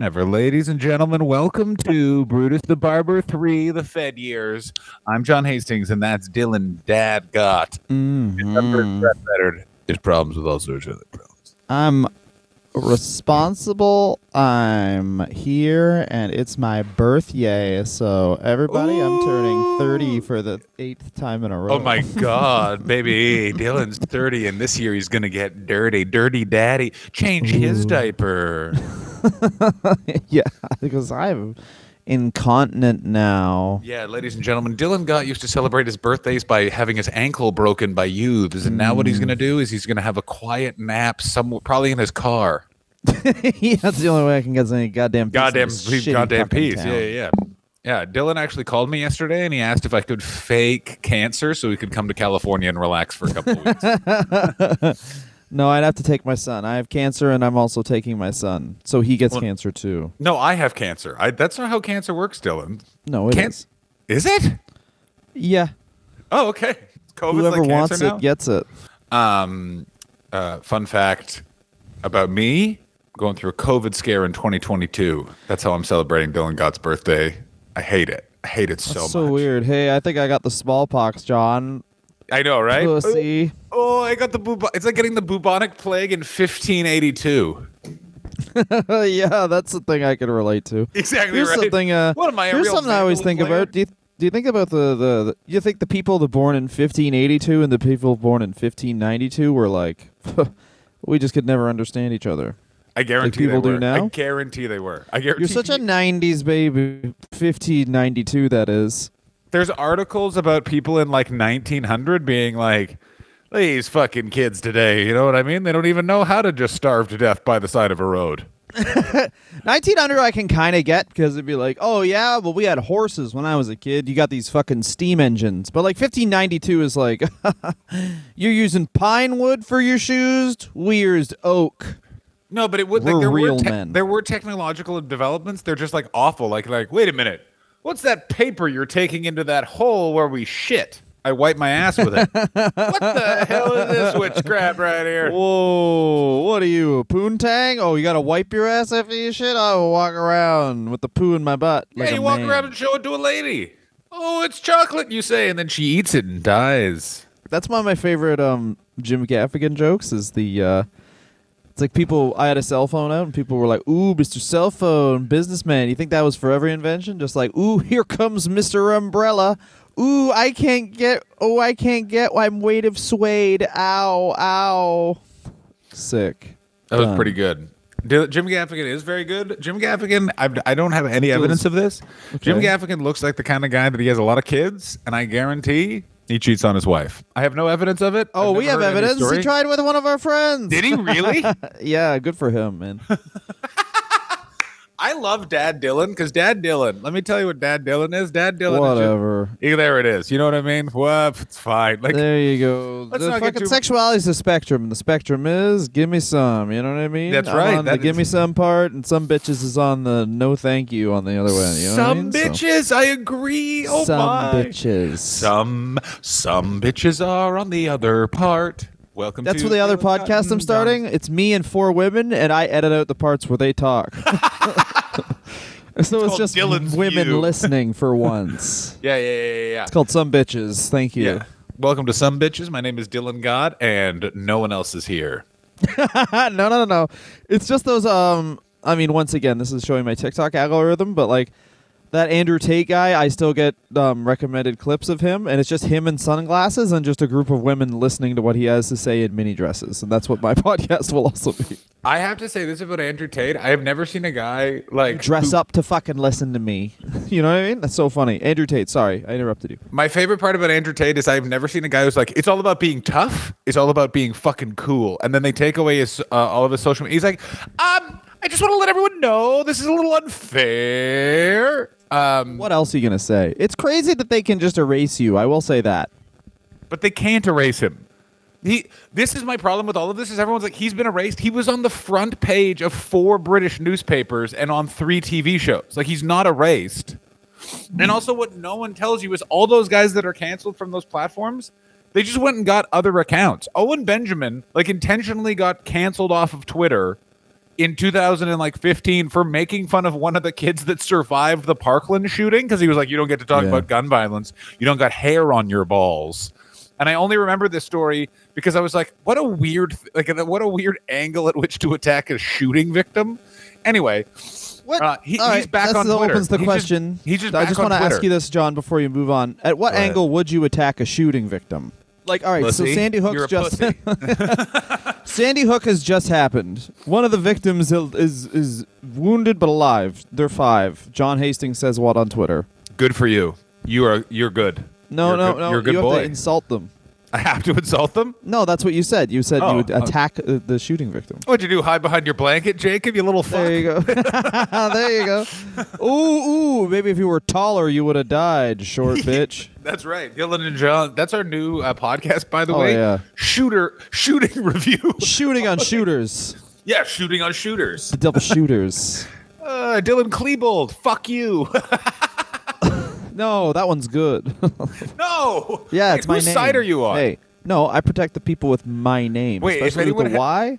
Ever, ladies and gentlemen, welcome to Brutus the Barber 3, The Fed Years. I'm John Hastings, and that's Dylan Dad Gott. Mhm. His problems with all sorts of other problems. I'm responsible. I'm here, and it's my birthday. So everybody, I'm turning 30 for the eighth time in a row. Oh my God, baby. Dylan's 30, and this year he's going to get dirty. Dirty daddy. Change his diaper. yeah, because I'm incontinent now. Yeah, ladies and gentlemen, Dylan Gott used to celebrate his birthdays by having his ankle broken by youths, and now what he's going to mm. do is he's going to have a quiet nap somewhere, probably in his car. yeah, that's the only way I can get any goddamn peace Goddamn, this goddamn peace. town. Yeah, yeah, yeah. Yeah, Dylan actually called me yesterday and he asked if I could fake cancer so he could come to California and relax for a couple of weeks. No, I'd have to take my son. I have cancer, and I'm also taking my son, so he gets Well- cancer too. No, I have cancer. I, that's not how cancer works, Dylan. No, it is. Can- Is it? Yeah, Oh, okay. COVID's whoever like wants cancer now? it gets it. Um, uh, fun fact about me going through a COVID scare in 2022. That's how I'm celebrating Dylan Gott's birthday. I hate it. I hate it so That's much. so weird. Hey, I think I got the smallpox, John. I know, right? Pussy. I got the bubo- It's like getting the bubonic plague in 1582. yeah, that's the thing I can relate to. Exactly Here's right. something. Uh, What am I, here's something I always think player? about. Do you, do you think about the, the the? You think the people that born in 1582 and the people born in 1592 were like, we just could never understand each other. I guarantee people they do now? I guarantee they were. I guarantee You're such a 90s baby. 1592, that is. There's articles about people in like 1900 being like, these fucking kids today, you know what I mean? They don't even know how to just starve to death by the side of a road. 1900 I can kind of get because it'd be like, oh yeah, well we had horses when I was a kid. You got these fucking steam engines. But like 1592 is like, you're using pine wood for your shoes. We used oak. No, but it would. We're like, there real were te- men. There were technological developments. They're just like awful. Like, like, wait a minute. What's that paper you're taking into that hole where we shit? I wipe my ass with it. what the hell is this witchcraft right here? Whoa, what are you, a poontang? Oh, you gotta wipe your ass after you shit? I will walk around with the poo in my butt. Like yeah, a you walk man. around and show it to a lady. Oh, it's chocolate, you say, and then she eats it and dies. That's one of my favorite um Jim Gaffigan jokes. Is the uh, it's like people. I had a cell phone out, and people were like, "Ooh, Mister Cell Phone, businessman." You think that was for every invention? Just like, "Ooh, here comes Mister Umbrella." Ooh, I can't get. Oh, I can't get. I'm weight of suede. Ow, ow. Sick. That was Done. pretty good. D- Jim Gaffigan is very good. Jim Gaffigan, I've, I don't have any evidence of this. Jim Okay. Gaffigan looks like the kind of guy that he has a lot of kids, and I guarantee he cheats on his wife. I have no evidence of it. Oh, I've we have never heard any evidence. He story. tried with one of our friends. Did he really? yeah, good for him, man. I love Dad Dylan because Dad Dylan. Let me tell you what Dad Dylan is. Dad Dylan. Is Whatever. just, yeah, there it is. You know what I mean? Well, it's fine. Like there you go. let's the not fucking too- sexuality is a spectrum, the spectrum is give me some. You know what I mean? That's I'm right, On the that give me some part, and some bitches is on the no thank you on the other way. You know what I some mean? So- bitches. I agree. Oh some my. bitches. Some some bitches are on the other part. Welcome. That's to for the other podcast I'm starting. It's me and four women, and I edit out the parts where they talk. so it's, called just Dylan's women View. listening for once. Yeah, yeah, yeah, yeah. It's called some bitches. Thank you. yeah. Welcome to some bitches. My name is Dylan Gott, and no one else is here. no, no, no, no. It's just those. Um, I mean, once again, this is showing my TikTok algorithm, but like that Andrew Tate guy, I still get um, recommended clips of him, and it's just him in sunglasses and just a group of women listening to what he has to say in mini dresses, and that's what my podcast will also be. I have to say this about Andrew Tate. I have never seen a guy like Dress who- up to fucking listen to me. you know what I mean? That's so funny. Andrew Tate. Sorry, I interrupted you. My favorite part about Andrew Tate is I've never seen a guy who's like, it's all about being tough. It's all about being fucking cool. And then they take away his uh, all of his social media. He's like, um, I just want to let everyone know this is a little unfair. Um, What else are you gonna say? It's crazy that they can just erase you. I will say that. but they can't erase him. He. This is my problem with all of this. Is everyone's like he's been erased. He was on the front page of four British newspapers and on three TV shows. Like he's not erased. And also, what no one tells you is all those guys that are canceled from those platforms, they just went and got other accounts. Owen Benjamin, like, intentionally got canceled off of Twitter in 2015 for making fun of one of the kids that survived the Parkland shooting because he was like, "You don't get to talk Yeah. about gun violence. You don't got hair on your balls." And I only remember this story because I was like, "What a weird, like, what a weird angle at which to attack a shooting victim." Anyway, What? Uh, he- he's right, back that on Twitter. opens the He's just- question. he's just I back just want to ask you this, John, before you move on. At what Go ahead. angle would you attack a shooting victim? Like, all right, so. Sandy Hook's just. Sandy Hook has just happened. One of the victims is, is is wounded but alive. They're five. John Hastings says what on Twitter? good for you. You are you're good. No, You're no, good- no. You're a good you boy. have to insult them. I have to insult them. No, that's what you said. You said Oh, you would uh, attack uh, the shooting victim. What'd you do? Hide behind your blanket, Jacob? You little fuck. There you go. there you go. Ooh, ooh. Maybe if you were taller, you would have died, short bitch. That's right, Dylan and John. That's our new uh, podcast, by the Oh, way. yeah. Shooter shooting review. Shooting on shooters. yeah, shooting on shooters. The double shooters. Uh, Dylan Klebold, fuck you. No, that one's good. no. yeah, Wait, it's my whose name. side are you on? Hey, no, I protect the people with my name. Wait, if especially with the ha- Y.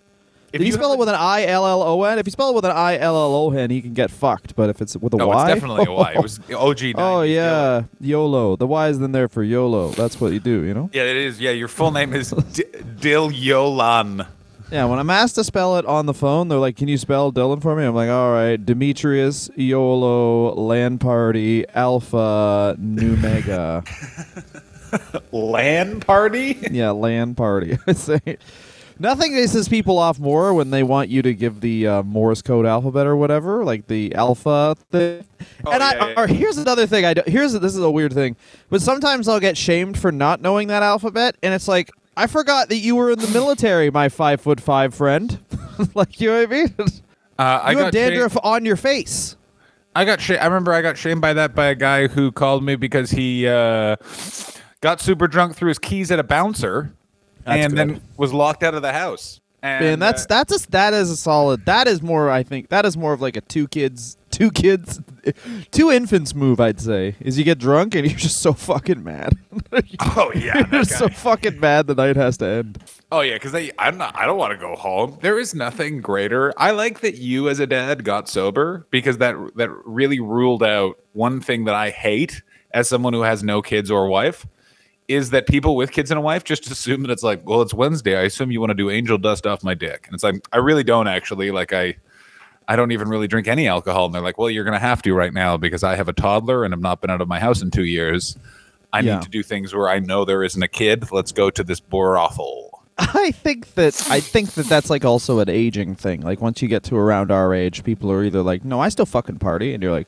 If you spell it with an I L L O N? If you spell it with an I L L O N, he can get fucked. But if it's with a Y, No, it's definitely a Y. It was OG. 90s oh yeah, YOLO. The Y is then there for YOLO. That's what you do, you know. Yeah, it is. Yeah, your full name is D- Dil Yolan. Yeah, when I'm asked to spell it on the phone, they're like, "Can you spell Dylan for me?" I'm like, "All right, Demetrius YOLO Land Party Alpha Numega." Land party? yeah, Land Party. I say nothing pisses people off more when they want you to give the uh, Morse code alphabet or whatever, like the alpha thing. Oh, and I, yeah, yeah. or here's another thing. I do, here's this is a weird thing, but sometimes I'll get shamed for not knowing that alphabet, and it's like. I forgot that you were in the military, my five foot five friend. like you know what I mean? Uh, I you have got shamed- dandruff on your face. I got sh- I remember I got shamed by that by a guy who called me because he uh, got super drunk, threw his keys at a bouncer, That's and good. then was locked out of the house. And Man, that's uh, that's a, that is a solid. That is more. I think that is more of like a two kids, two kids, two infants move. I'd say is you get drunk and you're just so fucking mad. oh yeah, you're so fucking mad the night has to end. oh yeah, because I'm not. I don't want to go home. There is nothing greater. I like that you as a dad got sober because that that really ruled out one thing that I hate as someone who has no kids or wife. Is that people with kids and a wife just assume that it's like, well, it's Wednesday. I assume you want to do angel dust off my dick, and it's like, I really don't actually. Like, I, I don't even really drink any alcohol. And they're like, well, you're going to have to right now because I have a toddler and I've not been out of my house in two years. I Yeah. need to do things where I know there isn't a kid. Let's go to this brothel. I think that I think that that's like also an aging thing. Like once you get to around our age, people are either like, "No, I still fucking party," and you're like,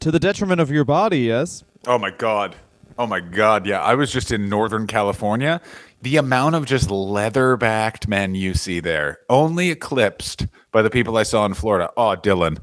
"To the detriment of your body, yes." Oh my god. Oh my god. Yeah, I was just in Northern California. The amount of just leather-backed men you see there, only eclipsed by the people I saw in Florida. Oh, Dylan,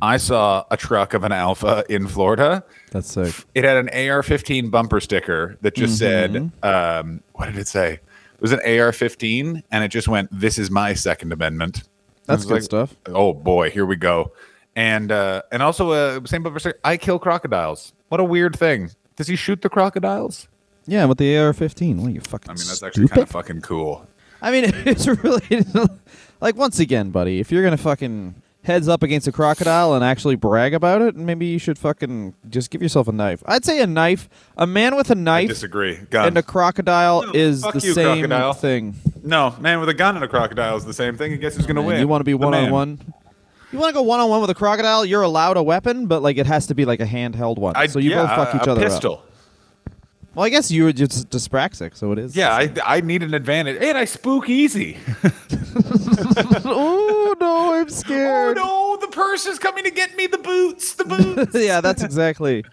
I saw a truck of an Alpha in Florida. That's sick. It had an AR-15 bumper sticker that just said, Mm-hmm. um, "What did it say?" It was an AR-15, and it just went, "This is my Second Amendment." That's good like, stuff. Oh boy, here we go. And uh, and also uh, same bumper sticker. I kill crocodiles. What a weird thing. Does he shoot the crocodiles? Yeah, with the AR-15. What are you fucking? I mean, that's actually kind of fucking cool. I mean, it's really like once again, buddy. If you're gonna fucking heads up against a crocodile and actually brag about it, maybe you should fucking just give yourself a knife. I'd say a knife. A man with a knife disagree. Gun. and a crocodile No, is the you, same crocodile. thing. no, man with a gun and a crocodile is the same thing. And guess who's gonna Man, win? You want to be one on one. You want to go one on one with a crocodile? You're allowed a weapon, but like it has to be like a handheld one. I, so you yeah, both fuck each a other up. Well, I guess you were just dyspraxic, so it is. Yeah, I, I need an advantage. And I spook easy. oh no, I'm oh scared. no, the purse is coming to get me. The boots. The boots. yeah, that's exactly.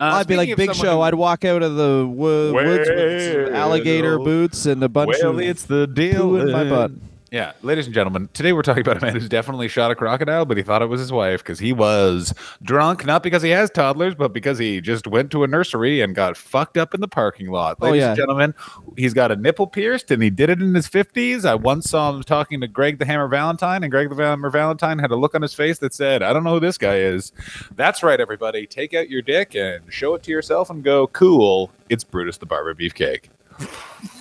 Uh, I'd be like Big Show. who- I'd walk out of the wo- woods with alligator boots and a bunch well, of it's the deal. poo in my butt. Yeah, ladies and gentlemen, today we're talking about a man who's definitely shot a crocodile, but he thought it was his wife because he was drunk, not because he has toddlers, but because he just went to a nursery and got fucked up in the parking lot. Oh, yeah. and gentlemen, he's got a nipple pierced and he did it in his 50s. I once saw him talking to Greg the Hammer Valentine, and Greg the Hammer Valentine had a look on his face that said, I don't know who this guy is. That's right, everybody. Take out your dick and show it to yourself and go, cool, it's Brutus the Barber Beefcake.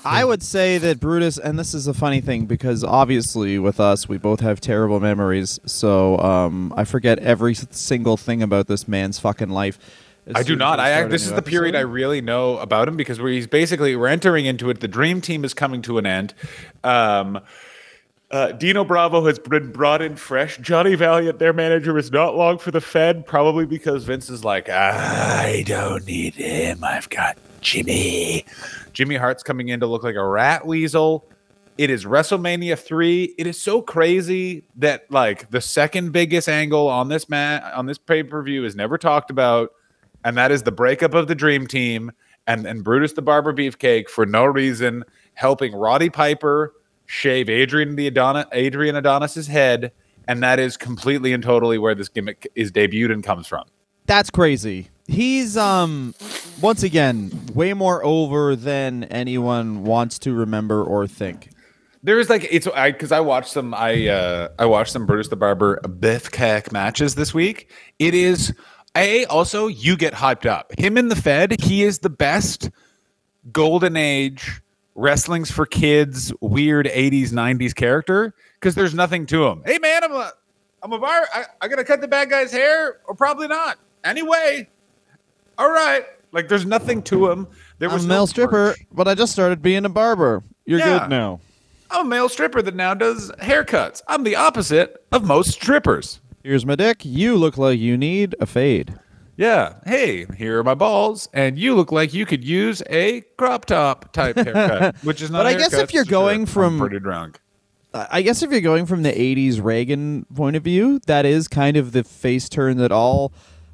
I would say that Brutus, and this is a funny thing because obviously with us, we both have terrible memories. So um, I forget every single thing about this man's fucking life. I do not. I start act, a this is the period I really know about him because where he's basically we're entering into it. The dream team is coming to an end. Um, uh, Dino Bravo has been brought in fresh. Johnny Valiant, their manager, is not long for the Fed, probably because Vince is like, I don't need him. I've got Jimmy. Jimmy Hart's coming in to look like a rat weasel. It is WrestleMania 3. It is so crazy that like the second biggest angle on this man on this pay-per-view is never talked about, and that is the breakup of the dream team and, and Brutus the Barber Beefcake for no reason helping Roddy Piper shave Adrian the Adonis Adrian Adonis's head, and that is completely and totally where this gimmick is debuted and comes from. That's crazy. He's um once again way more over than anyone wants to remember or think. There's like it's I because I watched some I uh I watched some Brutus the Barber Beefcake matches this week. It is a also you get hyped up. Him in the Fed, he is the best golden age wrestling's for kids weird 80s 90s character because there's nothing to him. Hey man, I'm a I'm a bar. I, I gotta cut the bad guy's hair or probably not. Anyway, all right. Like there's nothing to him. There I'm was a no male stripper, merch. but I just started being a barber. You're Yeah. good now. I'm a male stripper that now does haircuts. I'm the opposite of most strippers. Here's my dick. You look like you need a fade. Yeah. Hey, here are my balls, and you look like you could use a crop top type haircut, which is not. But I guess if you're going from- pretty drunk, I I guess if you're going from the 80s Reagan point of view, that is kind of the face turn that all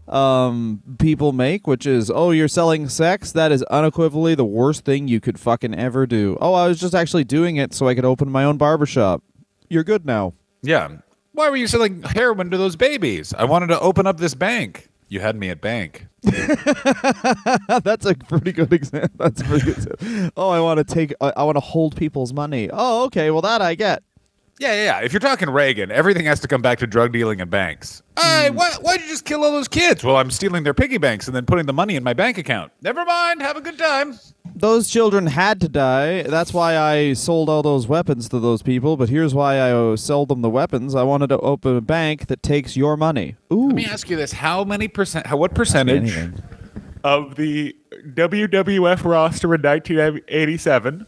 um, people make, which is, oh, you're selling sex? That is unequivocally the worst thing you could fucking ever do. Oh, I was just actually doing it so I could open my own barbershop. You're good now. yeah. Why were you selling heroin to those babies? I wanted to open up this bank. You had me at bank. That's a pretty good example. That's a pretty good example. Oh, I want to take, I, I want to hold people's money. Oh, okay. Well, that I get. Yeah, yeah, yeah. If you're talking Reagan, everything has to come back to drug dealing and banks. Hey, hmm. why, why'd you just kill all those kids? Well, I'm stealing their piggy banks and then putting the money in my bank account. Never mind. Have a good time. Those children had to die. That's why I sold all those weapons to those people. But here's why I sold them the weapons. I wanted to open a bank that takes your money. Ooh. Let me ask you this: How many percent? How what percentage of the WWF roster in 1987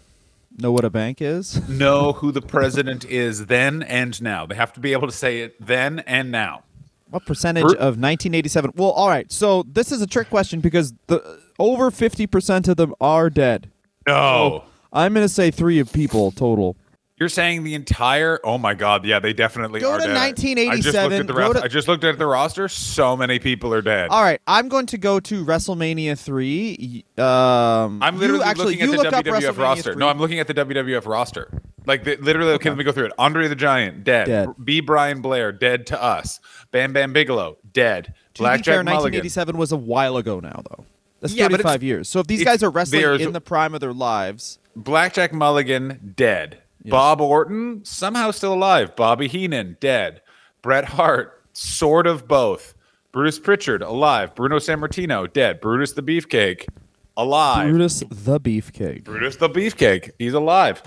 Know what a bank is? know who the president is then and now? They have to be able to say it then and now. What percentage Per- of 1987? Well, all right. So this is a trick question because the over 50% of them are dead. No. I'm going to say three of people total. You're saying the entire? Oh my God! Yeah, they definitely Go are to dead. I just looked 1987, at the go to- I just looked at the roster. So many people are dead. All right. I'm going to go to WrestleMania 3. Um, I'm literally you, actually, looking you at the WWF WrestleMania roster. 3. No, I'm looking at the WWF roster. Like the, literally, okay, let me go through it. Andre the Giant, dead. Dead. B. Brian Blair, dead to us. Bam Bam Bigelow, dead. To be fair, Blackjack Mulligan. 1987 was a while ago now, though. That's Yeah, 35 years. So if these guys are wrestling in the prime of their lives, Blackjack Mulligan, dead. Bob Orton, somehow still alive. Bobby Heenan, dead. Bret Hart, sort of both. Bruce Pritchard, alive. Bruno Sammartino, dead. Brutus the Beefcake, alive. Brutus the Beefcake. Brutus the Beefcake, he's alive.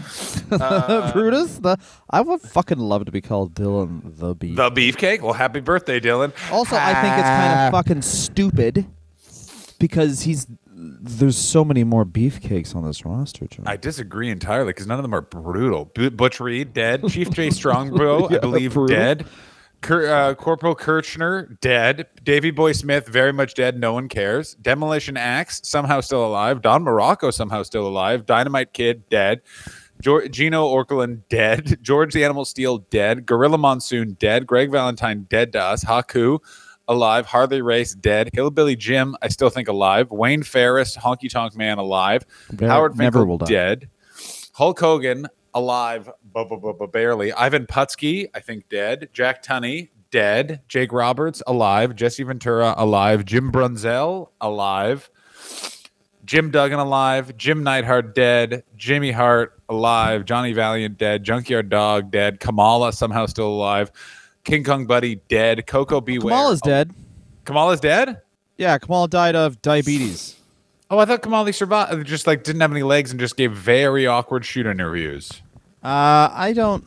Brutus the. I would fucking love to be called Dylan the Beef. The Beefcake? Well, happy birthday, Dylan. also, I think it's kind of ah. fucking stupid because he's. There's so many more beefcakes on this roster, John. I disagree entirely because none of them are brutal. Butch Reed, dead. Chief Jay Strongbow, I believe, brutal. dead. Uh, Corporal Kirchner, dead. Davy Boy Smith, very much dead. No one cares. Demolition Axe, somehow still alive. Don Muraco, somehow still alive. Dynamite Kid, dead. Gene Okerlund, dead. George the Animal Steele, dead. Gorilla Monsoon, dead. Greg Valentine, dead to us. Haku, alive. Harley Race, dead. Hillbilly Jim, I still think alive. Wayne Farris, Honky Tonk Man, alive. Never- Howard never Finkel, will die. dead. Hulk Hogan, alive, bu- bu- bu- barely. Ivan Putski, I think dead. Jack Tunney, dead. Jake Roberts, alive. Jesse Ventura, alive. Jim Brunzell, alive. Jim Duggan, alive. Jim Neidhart, dead. Jimmy Hart, alive. Johnny Valiant, dead. Junkyard Dog, dead. Kamala, somehow still alive. King Kong Bundy, dead. Koko B. Ware. Kamala's dead. Kamala's dead? Yeah, Kamala died of diabetes. Oh, I thought Kamala survived. Just like didn't have any legs and just gave very awkward shoot interviews. Uh, I don't.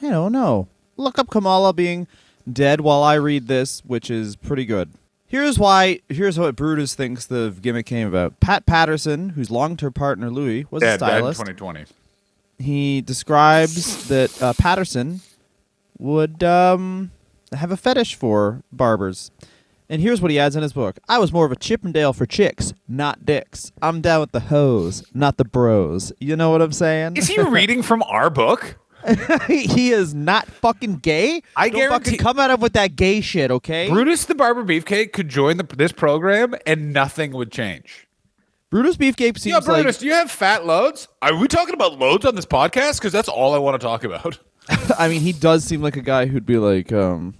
I don't know. Look up Kamala being dead while I read this, which is pretty good. Here's why. Here's what Brutus thinks the gimmick came about. Pat Patterson, whose long-term partner Louis was a Dead, dead in stylist, 2020. he describes that uh, Patterson would um, have a fetish for barbers. And here's what he adds in his book I was more of a Chippendale for chicks, not dicks. I'm down with the hoes, not the bros. You know what I'm saying? Is he reading from our book? he is not fucking gay. I Don't guarantee- fucking come at him with that gay shit, okay? Brutus the Barber Beefcake could join the, this program and nothing would change. Brutus Beefcake seems Yeah, Brutus, like do you have fat loads? Are we talking about loads on this podcast? Because that's all I want to talk about. I mean, he does seem like a guy who'd be like, um,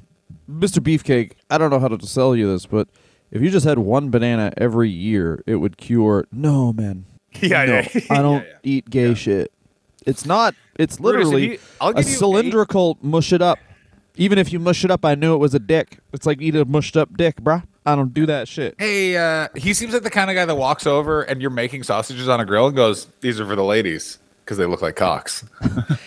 Mr. Beefcake, I don't know how to sell you this, but if you just had one banana every year, it would cure. No, man. Yeah, no, yeah. I don't Yeah, yeah. eat gay shit. It's not. It's Brutus, literally you- a cylindrical mush it up. Even if you mush it up, I knew it was a dick. It's like eat a mushed up dick, bruh. I don't do that shit. Hey, uh, he seems like the kind of guy that walks over and you're making sausages on a grill and goes, "These are for the ladies because they look like cocks."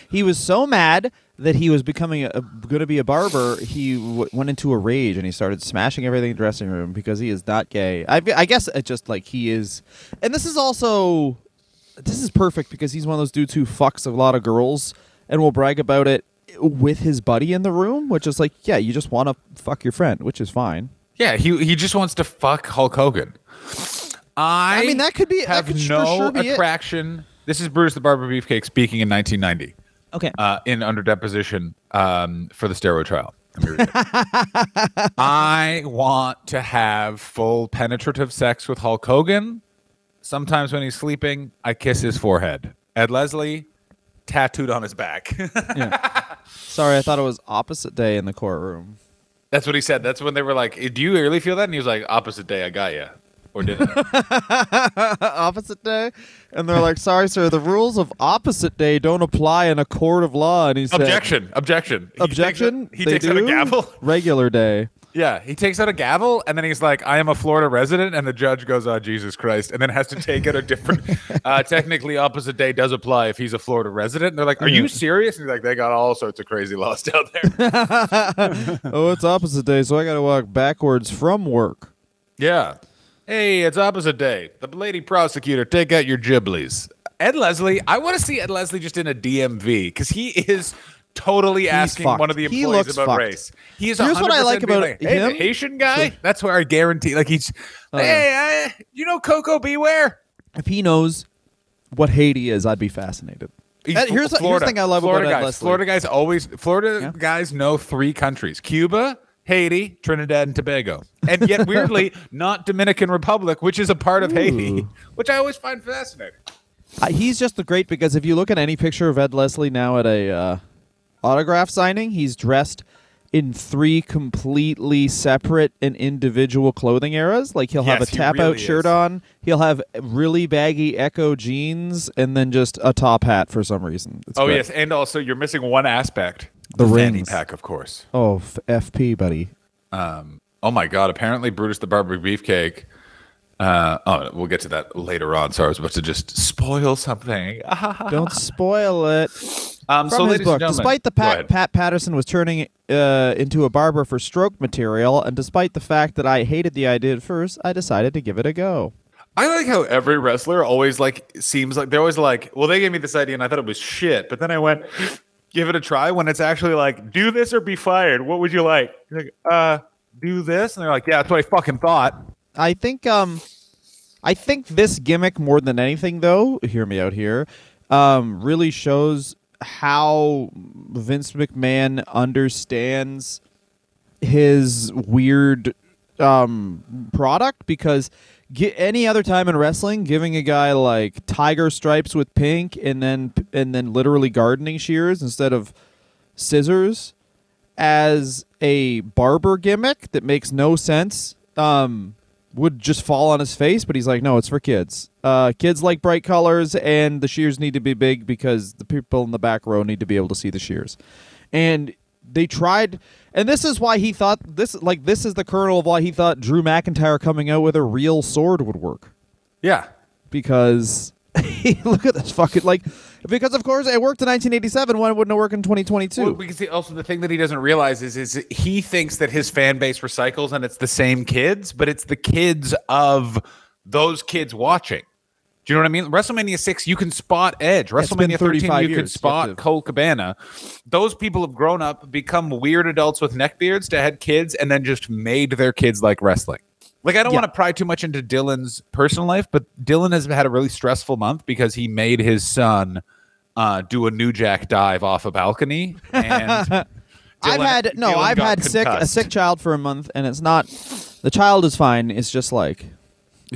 He was so mad that he was becoming a, going to be a barber. He w- went into a rage and he started smashing everything in the dressing room because he is not gay. I, I guess it just like he is, and this is also this is perfect because he's one of those dudes who fucks a lot of girls and will brag about it with his buddy in the room, which is like, yeah, you just want to fuck your friend, which is fine. Yeah, he he just wants to fuck Hulk Hogan. I, I mean, that could be that have could no sure be it. attraction. This is Bruce the Barber Beefcake speaking in 1990 Okay. uh, in under deposition um, for the steroid trial. Let me read it. I want to have full penetrative sex with Hulk Hogan. Sometimes when he's sleeping, I kiss his forehead. Ed Leslie, tattooed on his back. yeah. Sorry, I thought it was opposite day in the courtroom. That's what he said. That's when they were like, "Do you really feel that?" And he was like, "Opposite day, I got you." Or didn't? opposite day, and they're like, "Sorry, sir, the rules of opposite day don't apply in a court of law." And he said, objection! Objection! He Objection. Takes he They takes out a gavel. Regular day. Yeah, he takes out a gavel, and then he's like, "I am a Florida resident," and the judge goes, "Oh, Jesus Christ!" and then has to take out a different. uh, technically, opposite day does apply if he's a Florida resident. And they're like, "Are you serious?" And he's like, "They got all sorts of crazy laws down there." oh, it's opposite day, so I got to walk backwards from work. yeah. Hey, it's opposite day. The lady prosecutor, take out your giblies. Ed Leslie, I want to see Ed Leslie just in a DMV because he is totally asking fucked. one of the He employees looks about fucked. race. He is. Here's what I 100% like being about like, hey, the him. Haitian guy. That's where I guarantee. Like he's, Oh, hey, I, you know, Koko B. Ware. If he knows what Haiti is, I'd be fascinated. He's Ed, here's, the- here's the thing I love Florida about Ed guys. Leslie. Florida guys always. Florida Yeah. guys know three countries: Cuba, Haiti, Trinidad, and Tobago, and yet weirdly not Dominican Republic, which is a part of Haiti, which I always find fascinating. Uh, he's just the great because if you look at any picture of Ed Leslie now at a uh, autograph signing, he's dressed in three completely separate and individual clothing eras. Like he'll have a tap really out shirt is. on, he'll have really baggy Ecko jeans, and then just a top hat for some reason. It's Oh great. yes, and also you're missing one aspect: The rings. pack, of course. Oh, f- FP, buddy. Um, oh my God! Apparently, Brutus the Barber Beefcake. Uh, oh, we'll get to that later on. Sorry, I was about to just spoil something. Don't spoil it. um, From so, his book, despite the Pat. Pat Patterson was turning uh, into a barber for stroke material, and despite the fact that I hated the idea at first, I decided to give it a go. I like how every wrestler always like seems like they're always like, well, they gave me this idea and I thought it was shit, but then I went, give it a try. When it's actually like, do this or be fired. What would you like? You're like, uh, do this, and they're like, yeah, that's what I fucking thought. I think um I think this gimmick more than anything though, hear me out here, um really shows how Vince McMahon understands his weird um product because gi- any other time in wrestling giving a guy like tiger stripes with pink and then and then literally gardening shears instead of scissors as a barber gimmick that makes no sense um would just fall on his face but he's like no it's for kids. Uh kids like bright colors and the shears need to be big because the people in the back row need to be able to see the shears. And they tried and this is why he thought this like this is the kernel of why he thought drew mcintyre coming out with a real sword would work Yeah. because look at this fucking like because of course it worked in 1987 why wouldn't it work in 2022 Well, because he, also the thing that he doesn't realize is is he thinks that his fan base recycles and it's the same kids, but it's the kids of those kids watching. Do you know what I mean? WrestleMania six, you can spot Edge. WrestleMania thirteen, 35 you can spot Colt Cabana. Those people have grown up, become weird adults with neck beards to had kids, and then just made their kids like wrestling. Like I don't Yeah. want to pry too much into Dylan's personal life, but Dylan has had a really stressful month because he made his son uh, do a New Jack dive off a balcony. And I've had no, Dylan I've had sick a sick child for a month, and it's not. The child is fine. It's just like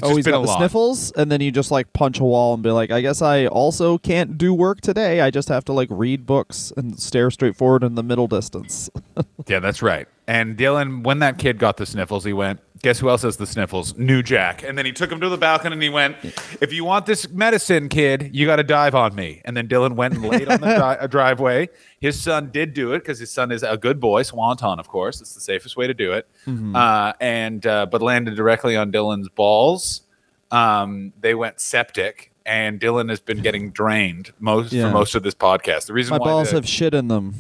oh, he's been got the lot. sniffles, and then you just like punch a wall and be like, I guess I also can't do work today. I just have to like read books and stare straight forward in the middle distance. Yeah, that's right. And Dylan, when that kid got the sniffles, he went, Guess who else has the sniffles? New Jack. And then he took him to the balcony and he went, If you want this medicine, kid, you got to dive on me. And then Dylan went and laid on the uh, driveway. His son did do it because his son is a good boy, Swanton, of course. It's the safest way to do it. Uh, and uh, but landed directly on Dylan's balls. Um, they went septic. And Dylan has been getting drained most Yeah. for most of this podcast. The reason My balls the- have shit in them.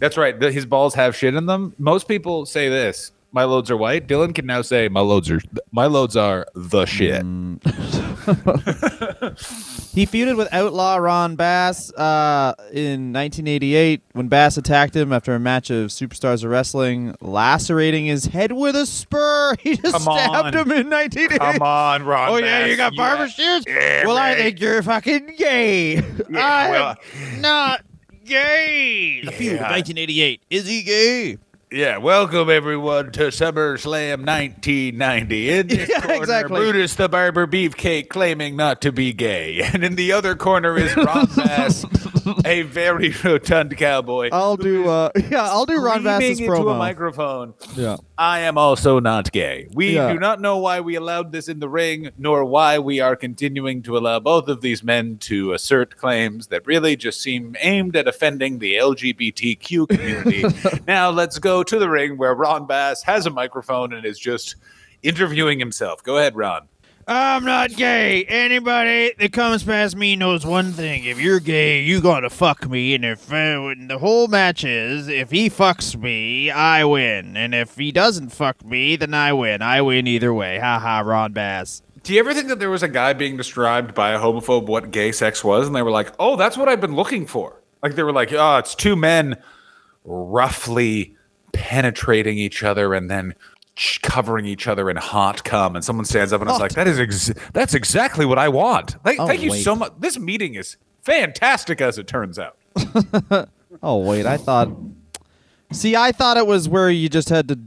that's right. The, his balls have shit in them. Most people say this. My loads are white. Dylan can now say my loads are my loads are the shit. He feuded with Outlaw Ron Bass uh, in 1988 when Bass attacked him after a match of Superstars of Wrestling, lacerating his head with a spur. He just Come stabbed on. him in 1988. Come on, Ron. Oh yeah, you got barber Yeah. shears. Yeah, well, I think you're fucking gay. I'm well- not gay. The feud of 1988. Is he gay? Yeah, welcome everyone to SummerSlam 1990. In this Yeah, corner, exactly. Brutus the Barber Beefcake claiming not to be gay, and in the other corner is Ron Bass, a very rotund cowboy. I'll do. Uh, yeah, I'll do Ron Bass's screaming into a promo. microphone. Yeah. I am also not gay. We Yeah. do not know why we allowed this in the ring, nor why we are continuing to allow both of these men to assert claims that really just seem aimed at offending the LGBTQ community. now let's go to the ring where Ron Bass has a microphone and is just interviewing himself. Go ahead, Ron. I'm not gay. Anybody that comes past me knows one thing. If you're gay, you gotta fuck me. And if uh, the whole match is, if he fucks me, I win. And if he doesn't fuck me, then I win. I win either way. Ha ha, Ron Bass. Do you ever think that there was a guy being described by a homophobe what gay sex was, and they were like, "Oh, that's what I've been looking for." Like they were like, "Oh, it's two men roughly penetrating each other and then covering each other in hot cum." And someone stands up and is oh. like, "That is ex- that's exactly what I want." Thank, Oh, thank you wait. so much. This meeting is fantastic, as it turns out. Oh wait, I thought. See, I thought it was where you just had to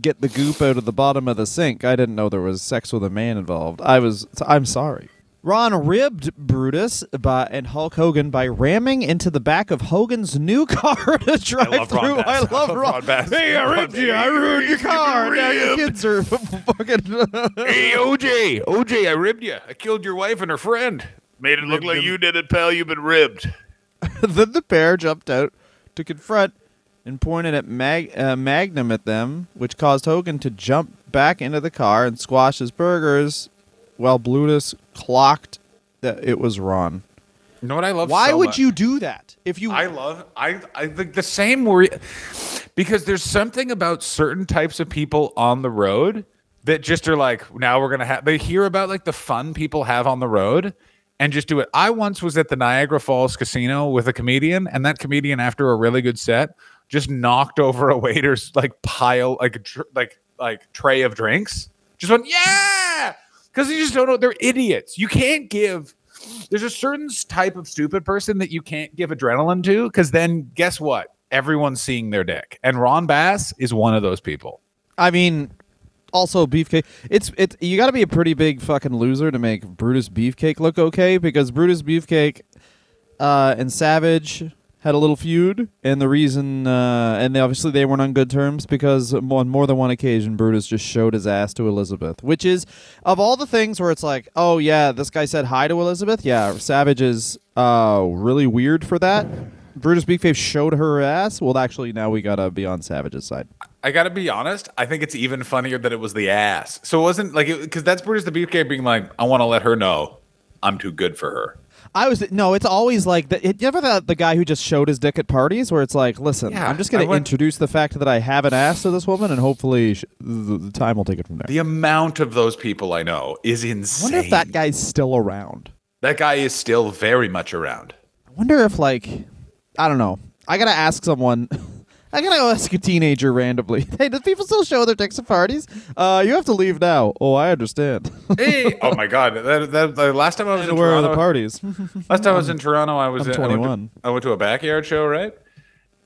get the goop out of the bottom of the sink. I didn't know there was sex with a man involved. I was. I'm sorry. Ron ribbed Brutus by, and Hulk Hogan by ramming into the back of Hogan's new car to drive love Ron through. Bass. I I love love Ron. Ron Bass. Hey, I ribbed you. I ruined your car. Now your kids are fucking. hey, OJ, OJ, I ribbed you. I killed your wife and her friend. Made it look like you did it, pal. You've been ribbed. then the pair jumped out to confront and pointed at Mag- uh, Magnum at them, which caused Hogan to jump back into the car and squash his burgers, while Brutus clocked that it was Ron. You know what I love? Why so would much? you do that? If you I love I I think the same worry because there's something about certain types of people on the road that just are like now we're gonna have they hear about like the fun people have on the road and just do it. I once was at the Niagara Falls Casino with a comedian, and that comedian after a really good set just knocked over a waiter's like pile like tr- like like tray of drinks. Just went yeah because you just don't know they're idiots. You can't give there's a certain type of stupid person that you can't give adrenaline to because then guess what? Everyone's seeing their dick. And Ron Bass is one of those people. I mean, also beefcake. It's it. You got to be a pretty big fucking loser to make Brutus Beefcake look okay because Brutus Beefcake uh, and Savage had a little feud, and the reason, uh, and they, obviously they weren't on good terms because on more than one occasion Brutus just showed his ass to Elizabeth, which is of all the things where it's like, oh yeah, this guy said hi to Elizabeth. Yeah, Savage is uh, really weird for that. Brutus Beefcake showed her ass. Well, actually, now we gotta be on Savage's side. I gotta be honest. I think it's even funnier that it was the ass. So it wasn't like because that's Brutus the Beefcake being like, I want to let her know I'm too good for her. I was no. It's always like you ever the, the guy who just showed his dick at parties, where it's like, listen, Yeah, I'm just going I to went- introduce the fact that I have an ass to this woman, and hopefully sh- the, the time will take it from there. The amount of those people I know is I insane. wonder if that guy's still around. that guy is still very much around. I wonder if like I don't know. I gotta ask someone. I gotta go ask a teenager randomly. Hey, do people still show their dicks at parties? Uh, you have to leave now. Oh, I understand. Hey, oh my god! That, that, the last time I was in Where are Toronto, the parties? last time I was in Toronto, I was I'm in, I went to- 21. I went to a backyard show, right?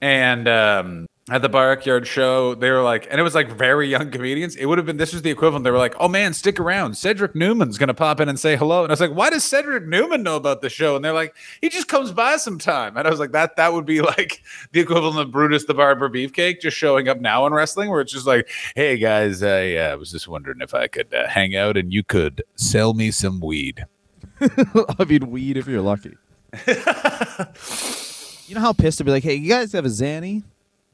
And um, at the backyard show, they were like, and it was like very young comedians. It would have been this was the equivalent. They were like, "Oh man, stick around. Cedric Newman's gonna pop in and say hello." And I was like, "Why does Cedric Newman know about the show?" And they're like, "He just comes by sometime." And I was like, "That that would be like the equivalent of Brutus the Barber Beefcake just showing up now in wrestling, where it's just like, hey guys, I uh, was just wondering if I could uh, hang out and you could sell me some weed." I mean, weed if you're lucky. you know how pissed to be like, hey, you guys have a Zanny?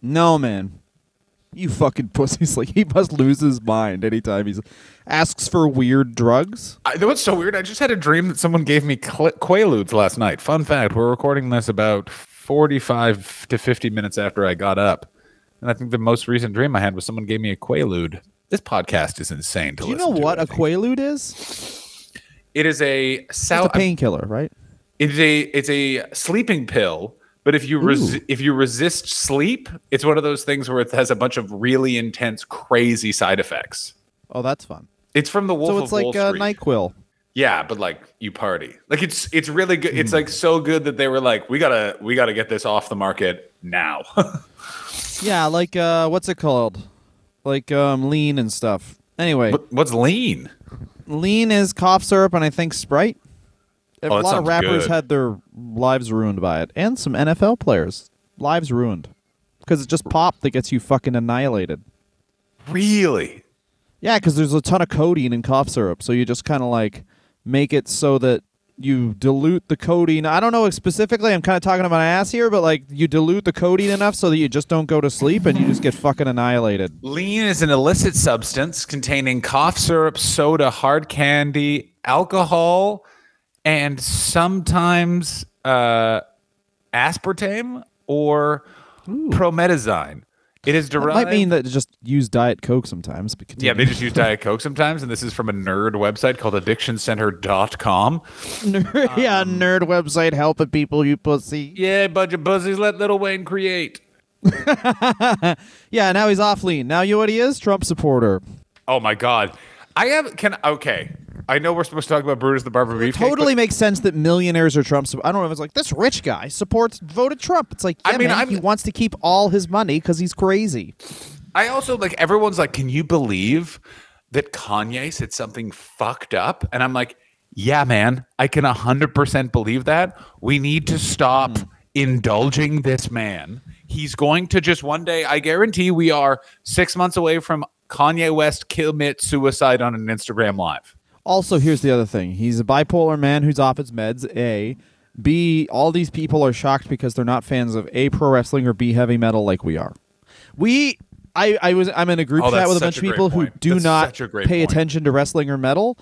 No, man. You fucking pussies. Like, he must lose his mind anytime he asks for weird drugs. I, you know what's so weird? I just had a dream that someone gave me cl- Quaaludes last night. Fun fact: We're recording this about forty-five to fifty minutes after I got up, and I think the most recent dream I had was someone gave me a Quaalude. This podcast is insane to Do you know what I a. Quaalude is? It is a It's south. a painkiller, right? It's a it's a sleeping pill. But if you res- if you resist sleep, it's one of those things where it has a bunch of really intense, crazy side effects. Oh, that's fun. It's from the Wolf so of it's like uh. NyQuil. Yeah, but like you party. Like it's it's really good. Hmm. It's like so good that they were like, we gotta we gotta get this off the market now. Yeah, like uh, what's it called? Like um, lean and stuff. Anyway, What- What's lean? lean is cough syrup and I think Sprite. Oh, a Oh, lot of rappers good. had their lives ruined by it, and some NFL players lives ruined because it's just pop that gets you fucking annihilated. Really? Yeah, because there's a ton of codeine in cough syrup, so you just kind of like make it so that you dilute the codeine. I don't know specifically. I'm kind of talking about my ass here, but like you dilute the codeine enough so that you just don't go to sleep and you just get fucking annihilated. Lean is an illicit substance containing cough syrup, soda, hard candy, alcohol, and sometimes uh, aspartame or promethazine. It is That derived. might mean that just use Diet Coke sometimes. but yeah, they just use Diet Coke sometimes, and this is from a nerd website called addictioncenter.com. Nerd, yeah, nerd website helping people, you pussy. Yeah, bunch of buzzies let Lil Wayne create. Yeah, now he's off lean. Now you know what he is? Trump supporter. Oh my god. I have can okay. I know we're supposed to talk about Brutus the Barber Beefcake. Totally makes sense that millionaires are Trump. I don't know if it's like this rich guy supports voted Trump. It's like, I mean, man, he wants to keep all his money because he's crazy. I also like everyone's like, can you believe that Kanye said something fucked up? And I'm like, yeah, man, I can 100% believe that. We need to stop hmm. indulging this man. He's going to just one day, I guarantee we are six months away from Kanye West commit suicide on an Instagram live. Also, here's the other thing: he's a bipolar man who's off his meds. A, B. All these people are shocked because they're not fans of A pro wrestling or B heavy metal like we are. We, I, I was, I'm in a group Oh, chat with a bunch of people who do That's not such a great pay point. attention to wrestling or metal.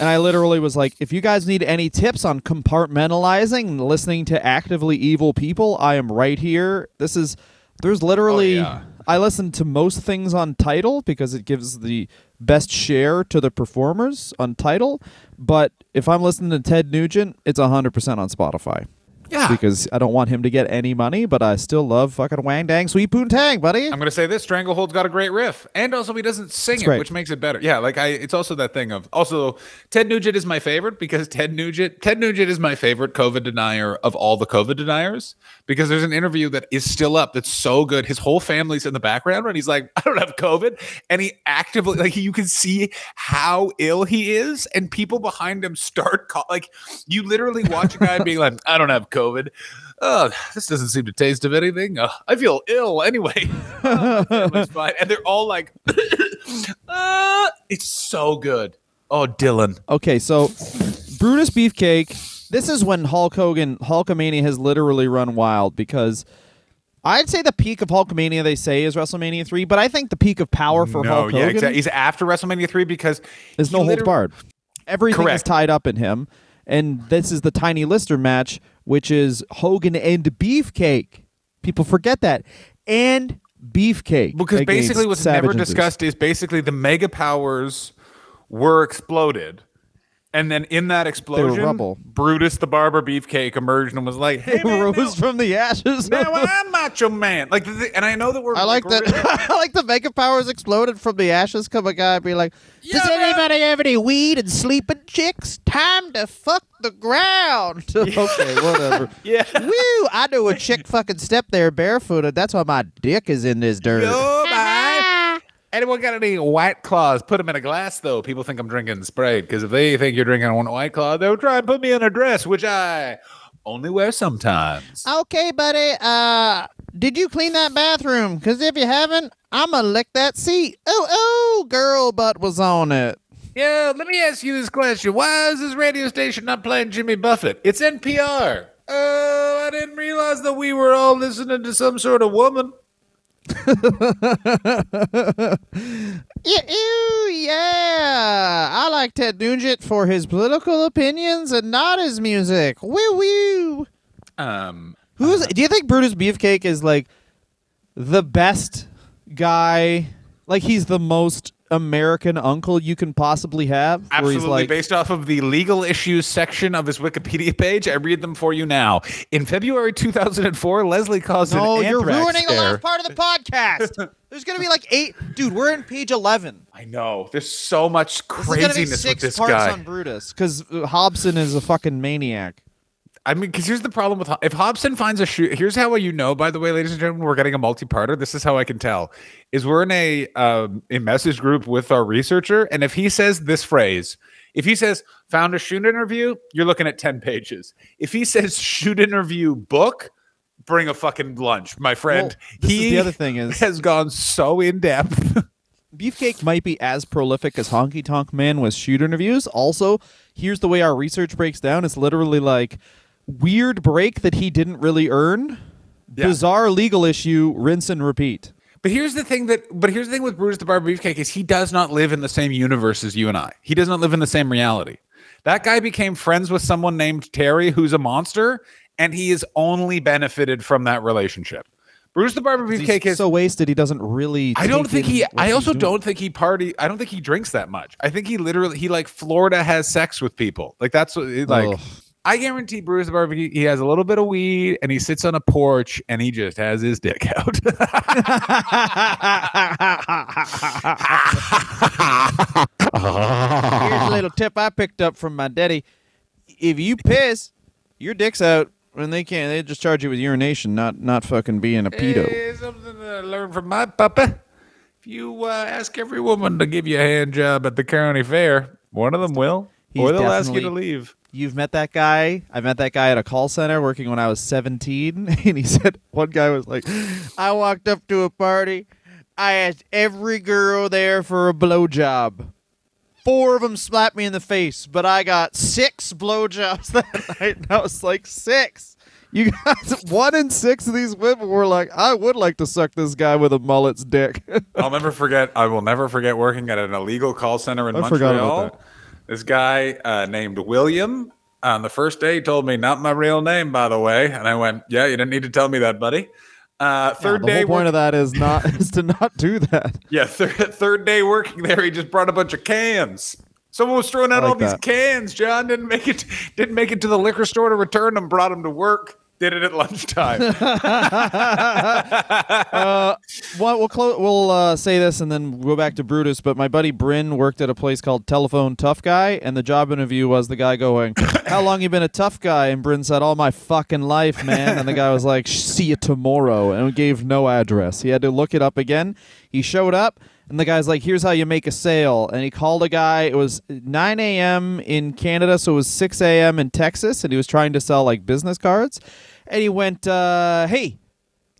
And I literally was like, if you guys need any tips on compartmentalizing listening to actively evil people, I am right here. This is there's literally Oh, yeah. I listen to most things on Tidal because it gives the best share to the performers on Tidal. But if I'm listening to Ted Nugent, it's 100% on Spotify. Yeah. Because I don't want him to get any money, but I still love fucking Wang Dang Sweet Poon Tang, buddy. I'm gonna say this: Stranglehold's got a great riff, and also he doesn't sing it, which makes it better. Yeah, like I, it's also that thing of also Ted Nugent is my favorite because Ted Nugent, Ted Nugent is my favorite COVID denier of all the COVID deniers because there's an interview that is still up that's so good. His whole family's in the background, and he's like, "I don't have COVID," and he actively like you can see how ill he is, and people behind him start call, like you literally watch a guy being like, "I don't have COVID." Oh, this doesn't seem to taste of anything. Uh, I feel ill anyway. Uh, fine. And they're all like, uh, it's so good. Oh, Dylan. Okay, so Brutus Beefcake. This is when Hulk Hogan, Hulkamania has literally run wild because I'd say the peak of Hulkamania they say is WrestleMania three, but I think the peak of power for no, Hulk yeah, Hogan exactly. He's after WrestleMania three because there's no holds literally- barred. Everything is tied up in him, and this is the Tiny Lister match, which is Hogan and Beefcake. People forget that, and Beefcake Because basically, what's Savage never discussed is basically the mega powers were exploded. And then in that explosion, rubble. Brutus the Barber Beefcake emerged and was like, "Hey, man, rose now, from the ashes. now I'm Macho Man." Like, the, and I know that we're. I like that. really- I like the mega powers exploded from the ashes. Come a guy and be like, "Does Yeah, man. anybody have any weed and sleeping chicks? Time to fuck the ground." okay, whatever. yeah. Woo! I knew a chick fucking stepped there barefooted. That's why my dick is in this dirt. Yo, man. Anyone got any white claws? Put them in a glass, though. People think I'm drinking Sprite because if they think you're drinking one white claw, they'll try and put me in a dress, which I only wear sometimes. Okay, buddy. Uh, did you clean that bathroom? Because if you haven't, I'ma lick that seat. Oh, oh, girl butt was on it. Yeah, let me ask you this question. Why is this radio station not playing Jimmy Buffett? It's NPR. Oh, I didn't realize that we were all listening to some sort of woman. Ew, ew, yeah. I like Ted Nugent for his political opinions and not his music. Woo woo. Um, Who's? Do you think Brutus Beefcake is like the best guy? Like he's the most American uncle you can possibly have. absolutely like, based off of the legal issues section of his Wikipedia page. I read them for you now. In February 2004, Leslie caused no, an you're anthrax ruining the last part of the podcast. There's gonna be like eight, dude. We're in page eleven. I know. There's so much craziness This is be craziness with six this parts guy. on Brutus because Hobson is a fucking maniac. I mean, because here's the problem with if Hobson finds a shoe. Here's how you know. By the way, ladies and gentlemen, we're getting a multi-parter. This is how I can tell: is we're in a um, a message group with our researcher, and if he says this phrase, if he says "found a shoot interview," you're looking at ten pages. If he says "shoot interview book," bring a fucking lunch, my friend. Well, he the other thing is- has gone so in depth. Beefcake might be as prolific as Honky Tonk Man with shoot interviews. Also, here's the way our research breaks down. It's literally like weird break that he didn't really earn. Yeah. Bizarre legal issue, rinse and repeat. But here's the thing that but here's the thing with Brutus the Barber Beefcake is he does not live in the same universe as you and I. He does not live in the same reality. That guy became friends with someone named Terry who's a monster, and he has only benefited from that relationship. Bruce the Barber Beefcake is so wasted he doesn't really. I don't think he I also don't think he party I don't think he drinks that much. I think he literally he like Florida has sex with people. Like that's what like Ugh. I guarantee Bruce the Barbecue, he has a little bit of weed and he sits on a porch and he just has his dick out. Here's a little tip I picked up from my daddy. If you piss, your dick's out, and they can't. They just charge you with urination, not not fucking being a pedo. Hey, something that I learned from my papa. If you uh, ask every woman to give you a hand job at the county fair, one of them will, He's or they'll ask you to leave. You've met that guy. I met that guy at a call center working when I was 17, and he said one guy was like, I walked up to a party. I asked every girl there for a blowjob. four of them slapped me in the face, but I got six blowjobs that night. And I was like, six. You guys, one in six of these women were like, I would like to suck this guy with a mullet's dick. I'll never forget. I will never forget working at an illegal call center in I forgot Montreal. That. This guy uh, named William on the first day he told me not my real name, by the way, and I went, "Yeah, you didn't need to tell me that, buddy." Uh, third the day, whole point of that is not is to not do that. yeah, third, third day working there, he just brought a bunch of cans. Someone was throwing out I all like these cans. John didn't make it. Didn't make it to the liquor store to return them. Brought them to work. Did it at lunchtime. Uh, well, we'll we'll uh, say this and then go back to Brutus. But my buddy Bryn worked at a place called Telephone Tough Guy, and the job interview was the guy going, "How long you been a tough guy?" And Bryn said, "All my fucking life, man." And the guy was like, "See you tomorrow," and gave no address. He had to look it up again. He showed up. And the guy's like, here's how you make a sale. And he called a guy. It was 9 a.m. in Canada, so it was 6 a.m. in Texas. And he was trying to sell like business cards. And he went, uh, hey,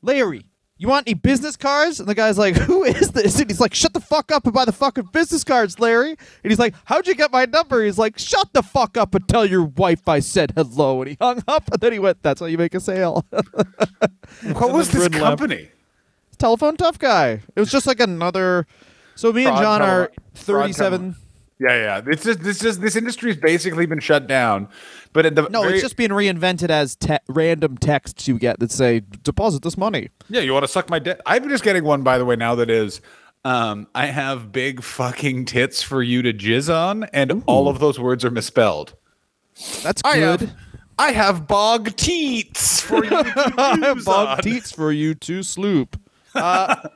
Larry, you want any business cards? And the guy's like, who is this? And he's like, shut the fuck up and buy the fucking business cards, Larry. And he's like, how'd you get my number? He's like, shut the fuck up and tell your wife I said hello. And he hung up. And then he went, that's how you make a sale. What was this company? Lamp. Telephone tough guy. It was just like another. So me and John are fraud 37. Yeah, yeah. It's just this just this industry's basically been shut down. But at the No, very, it's just being reinvented as te- random texts you get that say, deposit this money. Yeah, you want to suck my dick? I'm just getting one, by the way, now that is. Um, I have big fucking tits for you to jizz on, and all of those words are misspelled. That's I good. have, I have bog teats for you Bog teats for you to sloop. Uh,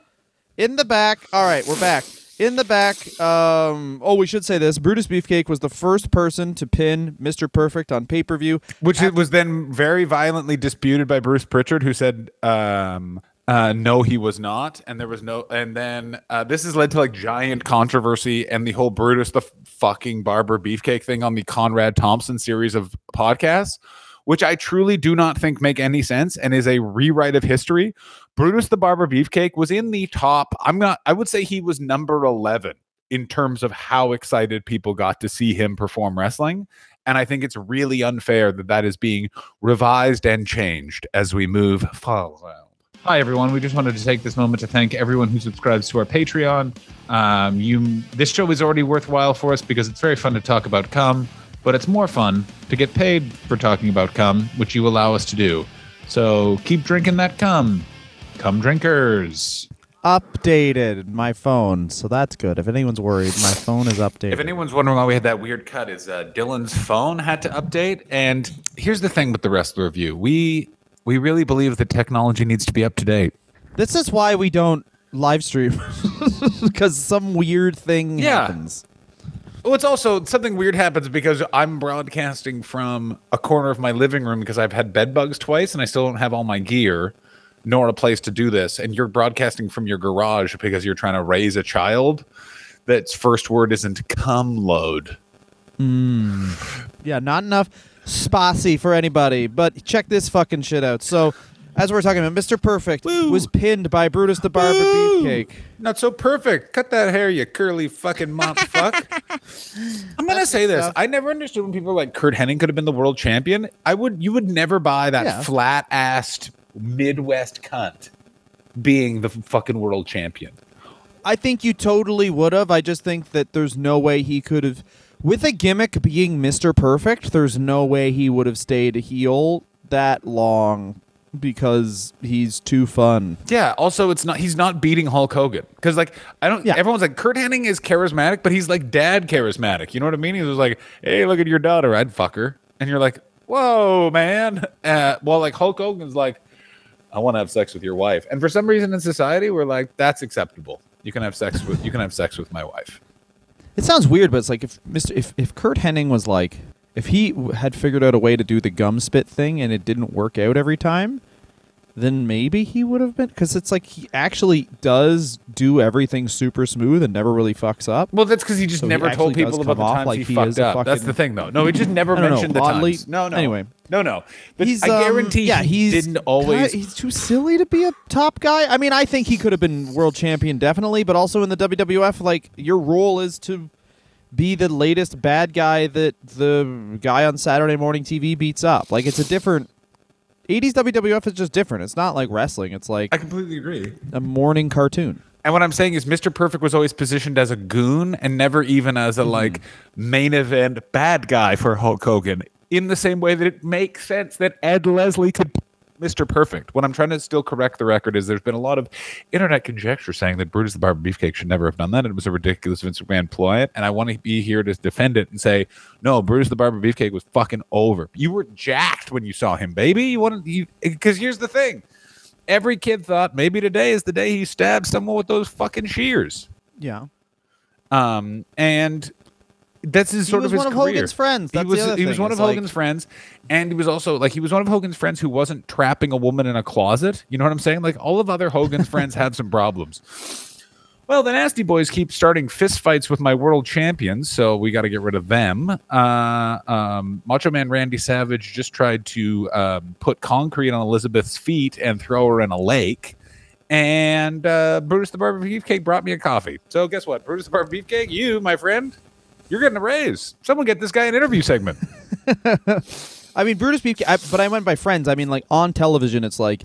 in the back. All right, we're back. In the back. Um, oh, we should say this. Brutus Beefcake was the first person to pin Mr. Perfect on pay per view. Which it was then very violently disputed by Bruce Prichard, who said, um, uh, no, he was not. And there was no, and then uh, this has led to like giant controversy and the whole Brutus the fucking Barber Beefcake thing on the Conrad Thompson series of podcasts, which I truly do not think make any sense and is a rewrite of history. Brutus the Barber Beefcake was in the top, I'm not, I would say he was number 11 in terms of how excited people got to see him perform wrestling. And I think it's really unfair that that is being revised and changed as we move forward. Hi, everyone. We just wanted to take this moment to thank everyone who subscribes to our Patreon. Um, you, this show is already worthwhile for us because it's very fun to talk about cum, but it's more fun to get paid for talking about cum, which you allow us to do. So keep drinking that cum. Cum drinkers. Updated my phone, so that's good. If anyone's worried, my phone is updated. If anyone's wondering why we had that weird cut, is uh, Dylan's phone had to update. And here's the thing with the rest of the review: we we really believe that technology needs to be up to date. this is why we don't live stream because some weird thing Yeah. happens. Well, it's also something weird happens because I'm broadcasting from a corner of my living room because I've had bed bugs twice and I still don't have all my gear, nor a place to do this. And you're broadcasting from your garage because you're trying to raise a child. That's first word isn't come load. Hmm. Yeah, not enough spassy for anybody. But check this fucking shit out. So, as we're talking about, Mr. Perfect Woo. was pinned by Brutus the Barber Woo. Beefcake. Not so perfect. Cut that hair, you curly fucking mop fuck. I'm gonna say this. stuff. I never understood when people were like Curt Hennig could have been the world champion. I would you would never buy that Yeah. flat assed Midwest cunt being the fucking world champion. I think you totally would have. I just think that there's no way he could have, with a gimmick being Mr. Perfect, there's no way he would have stayed a heel that long because he's too fun. Yeah. Also, it's not he's not beating Hulk Hogan because like I don't. Yeah. Everyone's like Curt Hennig is charismatic, but he's like dad charismatic. You know what I mean? He was like, "Hey, look at your daughter. I'd fuck her," and you're like, "Whoa, man." Uh, well, like Hulk Hogan's like, "I want to have sex with your wife," and for some reason in society, we're like, "That's acceptable. You can have sex with you can have sex with my wife." It sounds weird, but it's like if Mr. if if Curt Hennig was like if he had figured out a way to do the gum spit thing and it didn't work out every time, then maybe he would have been because it's like he actually does do everything super smooth and never really fucks up. Well, that's because he just So he never told people about the times like he, he fucked up. That's the thing, though. No, he just never don't know, mentioned the oddly- times. No, no. anyway. no, no. But He's, I um, guarantee yeah, he didn't always. kinda- he's too silly to be a top guy. I mean, I think he could have been world champion definitely, but also in the WWF, like your role is to be the latest bad guy that the guy on Saturday morning TV beats up. Like it's a different. 80s WWF is just different. It's not like wrestling. It's like I completely agree. a morning cartoon. And what I'm saying is, Mr. Perfect was always positioned as a goon and never even as a mm-hmm. like main event bad guy for Hulk Hogan. In the same way that it makes sense that Ed Leslie could Mr. Perfect. What I'm trying to still correct the record is there's been a lot of internet conjecture saying that Brutus the Barber Beefcake should never have done that. It was a ridiculous Vince McMahon ploy. And I want to be here to defend it and say, no, Brutus the Barber Beefcake was fucking over. You were jacked when you saw him, baby. You wanted you because here's the thing. Every kid thought maybe today is the day he stabs someone with those fucking shears. Yeah. Um, and that's his sort was of his one of career. Hogan's friends. That's he the was other he was one of It's like- Hogan's friends, and he was also like he was one of Hogan's friends who wasn't trapping a woman in a closet. You know what I'm saying? Like all of other Hogan's friends had some problems. Well, the Nasty Boys keep starting fist fights with my world champions, so we got to get rid of them. Uh, um, Macho Man Randy Savage just tried to um, put concrete on Elizabeth's feet and throw her in a lake, and uh, Brutus the Barber Beefcake brought me a coffee. So guess what, Brutus the Barber Beefcake, you, my friend, you're getting a raise. Someone get this guy an interview segment. I mean, Brutus Beefcake, I, but I went by friends. I mean, like on television, it's like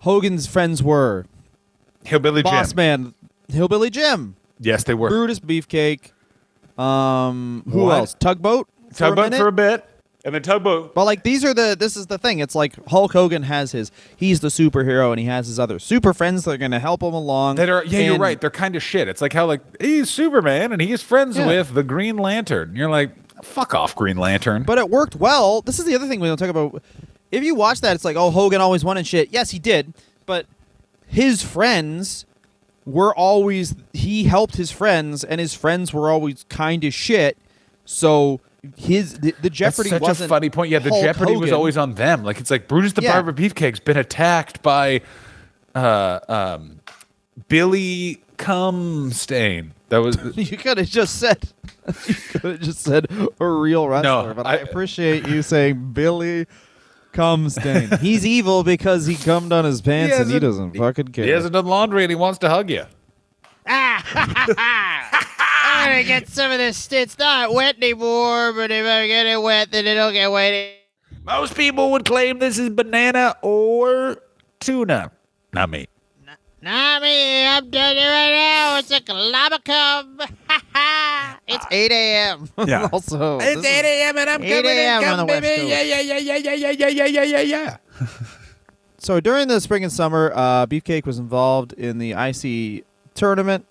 Hogan's friends were Hillbilly Boss Jim. Man, Hillbilly Jim, Yes, they were. Brutus Beefcake. Um, who What? else? Tugboat. For Tugboat a for a bit, and then Tugboat. But like these are the this is the thing. It's like Hulk Hogan has his he's the superhero and he has his other super friends that are gonna help him along. That are yeah, you're right. They're kind of shit. It's like how like he's Superman and he's friends Yeah. with the Green Lantern. You're like, fuck off, Green Lantern. But it worked well. This is the other thing we don't talk about. If you watch that, it's like, oh, Hogan always won and shit. Yes, he did. But his friends were always he helped his friends, and his friends were always kind of shit. So his the, the That's Jeopardy such wasn't a funny point. Yeah, the Hulk Jeopardy was always on them. Like it's like Brutus the Yeah. Barber Beefcake's been attacked by uh um Billy Cumstain. That was You could have just said, you could have just said a real wrestler. No, but I, I- appreciate you saying Billy Cumstain. He's evil because he cummed on his pants and he doesn't fucking care. he hasn't done laundry and he wants to hug you. I'm gonna get some of this. It's not wet anymore, but if I get it wet, then it'll get wet. Most people would claim this is banana or tuna. Not me. Not me. I'm doing it right now. It's a Galabacum. it's 8 a.m. Yeah. also, It's 8 a.m. and I'm 8 coming in, a.m. on come, the West baby. Coast. Yeah, yeah, yeah, yeah, yeah, yeah, yeah, yeah, yeah, yeah, yeah. so during the spring and summer, uh, Beefcake was involved in the IC tournament,